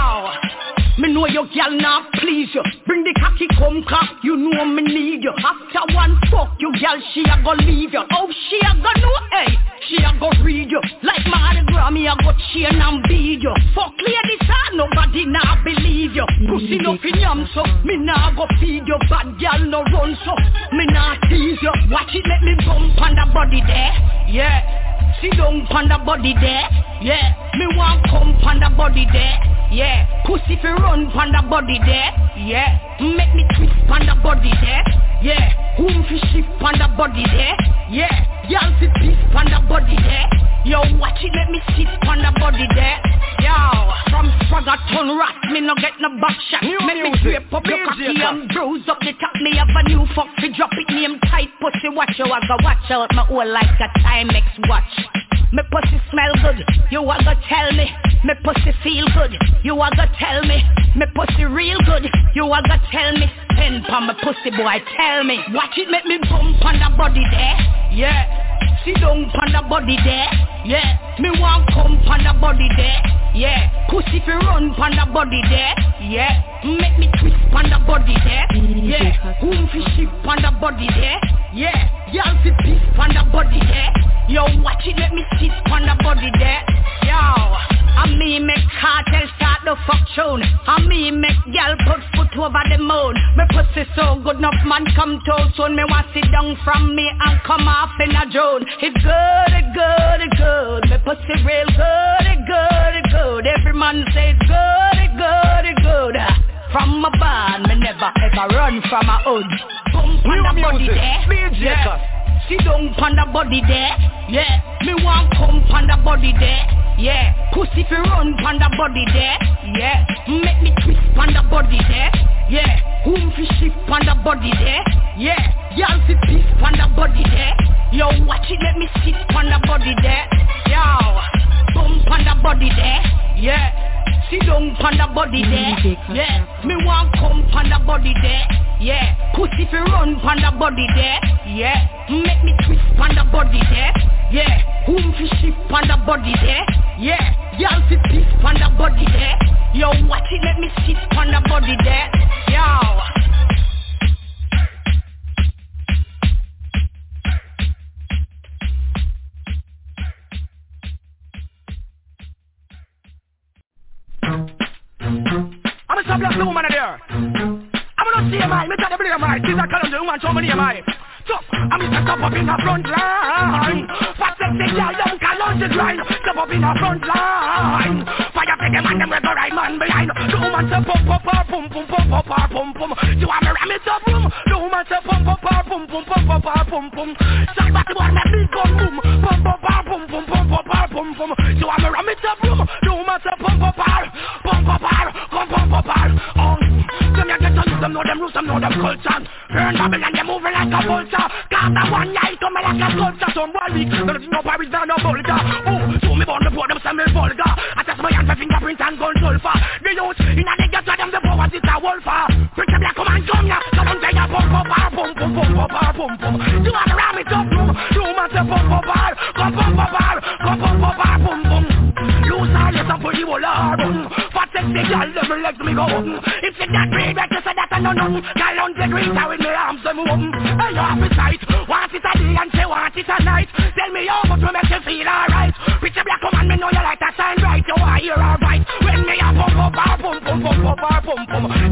Me know your gal not please you Bring the cocky come cock, you know me need you After one fuck, you gal she a go leave you Oh she a go know, hey She a go read you. Like Mardi Gras, me a go chain and bead you Fuck ladies, ah, nobody nah believe you. Pussy no fi yam so Me nah go feed you. Bad gal no run so Me nah tease you. Watch it let me bump on the body there. Yeah. Sit down on the body there. Yeah. Me want come on the body there yeah, pussy fi run pon the body there. Yeah, make me twist pon the body there. Yeah, whom fi shift pon the body there. Yeah, y'all fi piss pon the body there. Yo, watch it, let me sit pon the body there. Yo, from swagger turn rat, me no get no back shot. New Make me music, scrape up your cocky and bruise up the top. Me have a new fuck fi drop it name tight pussy. Watch you, I go watch out my whole like a Timex watch. Me pussy smell good, you a go tell me. Me pussy feel good, you a go tell me. Me pussy real good, you a go tell me. Pen pon my pussy boy, tell me. Watch it make me bump on the body there, yeah. Sit down pon the body there, yeah. Me want come pon the body there, yeah. Pussy fi run pon the body there, yeah. Make me twist pon the body there, yeah. Whom fi shift pon the body there, yeah. Y'all fi piss pon the body there. Yo, watch it, let me sit on the body there. Yo, I me make cartel start the fuck tune. I me make gal put foot over the moon. Me pussy so good enough man come to soon. Me want sit down from me and come off in a drone. It's good, it good, it good. Me pussy real good, it good, it good. Every man says good, it good, it good. From my band, me never ever run from my hood. On the body there. Yeah. down pon the body there, yeah. Me want come the body there, yeah. Pussy fi run the body there, yeah. Make me twist the body there, yeah. Whom fi shift the body there, yeah. Y'all fi piss pon the body there, yo. Watch it, let me sit pon the body there, yo. Bump pon the body there, yeah. Sit down pon the body there, yeah. Me want come pon the body there, yeah. Pussy fi run pon the body there, yeah. Make me twist pon the body there, yeah. Whom fi shift pon the body there, yeah. Y'all fi piss pon the body there, yo. Watch it, let me sit pon the body there, yo. A black woman there. I'm not see my, me tell the blame my, she's a calendar woman, show me my. So, I'm Mr. Step up in the front line. Fat sexy girl, don't call on the grind. Step up in the front line. Fire for them and them with the right man behind. The woman say pump up her pum pum pum pum pum pum pum. You want me ram it up room? The woman say pump up her pum pum pum pum pum pum pum. Somebody want me big gun boom. Pump up her pum pum pum pum pum pum pum. You want me ram it up room? The woman say them know them culture. Burn trouble and they moving like a vulture. Cause that one guy come like a sculpture. Some boy weak, don't know Paris, don't know Volta Ooh, so me born report them say me vulgar I test my hand for fingerprint and gun sulfur. The youth, in a nigga to them the power is a wolfer. Bring the black come and come ya Come on, take a pump, pump, pump, pump, pump, pump, pump, pump. Me legs me go. If you got me, better say that I know. None Girl on the green, with me arms them open. Hey, you appetite Want it a day and say want it a night. Tell me how much will make you feel alright. Pretty black woman, me know you like that shine bright You want hear alright. When me a pump up, ah, pump, pump, pump, pump, ah, pump, pump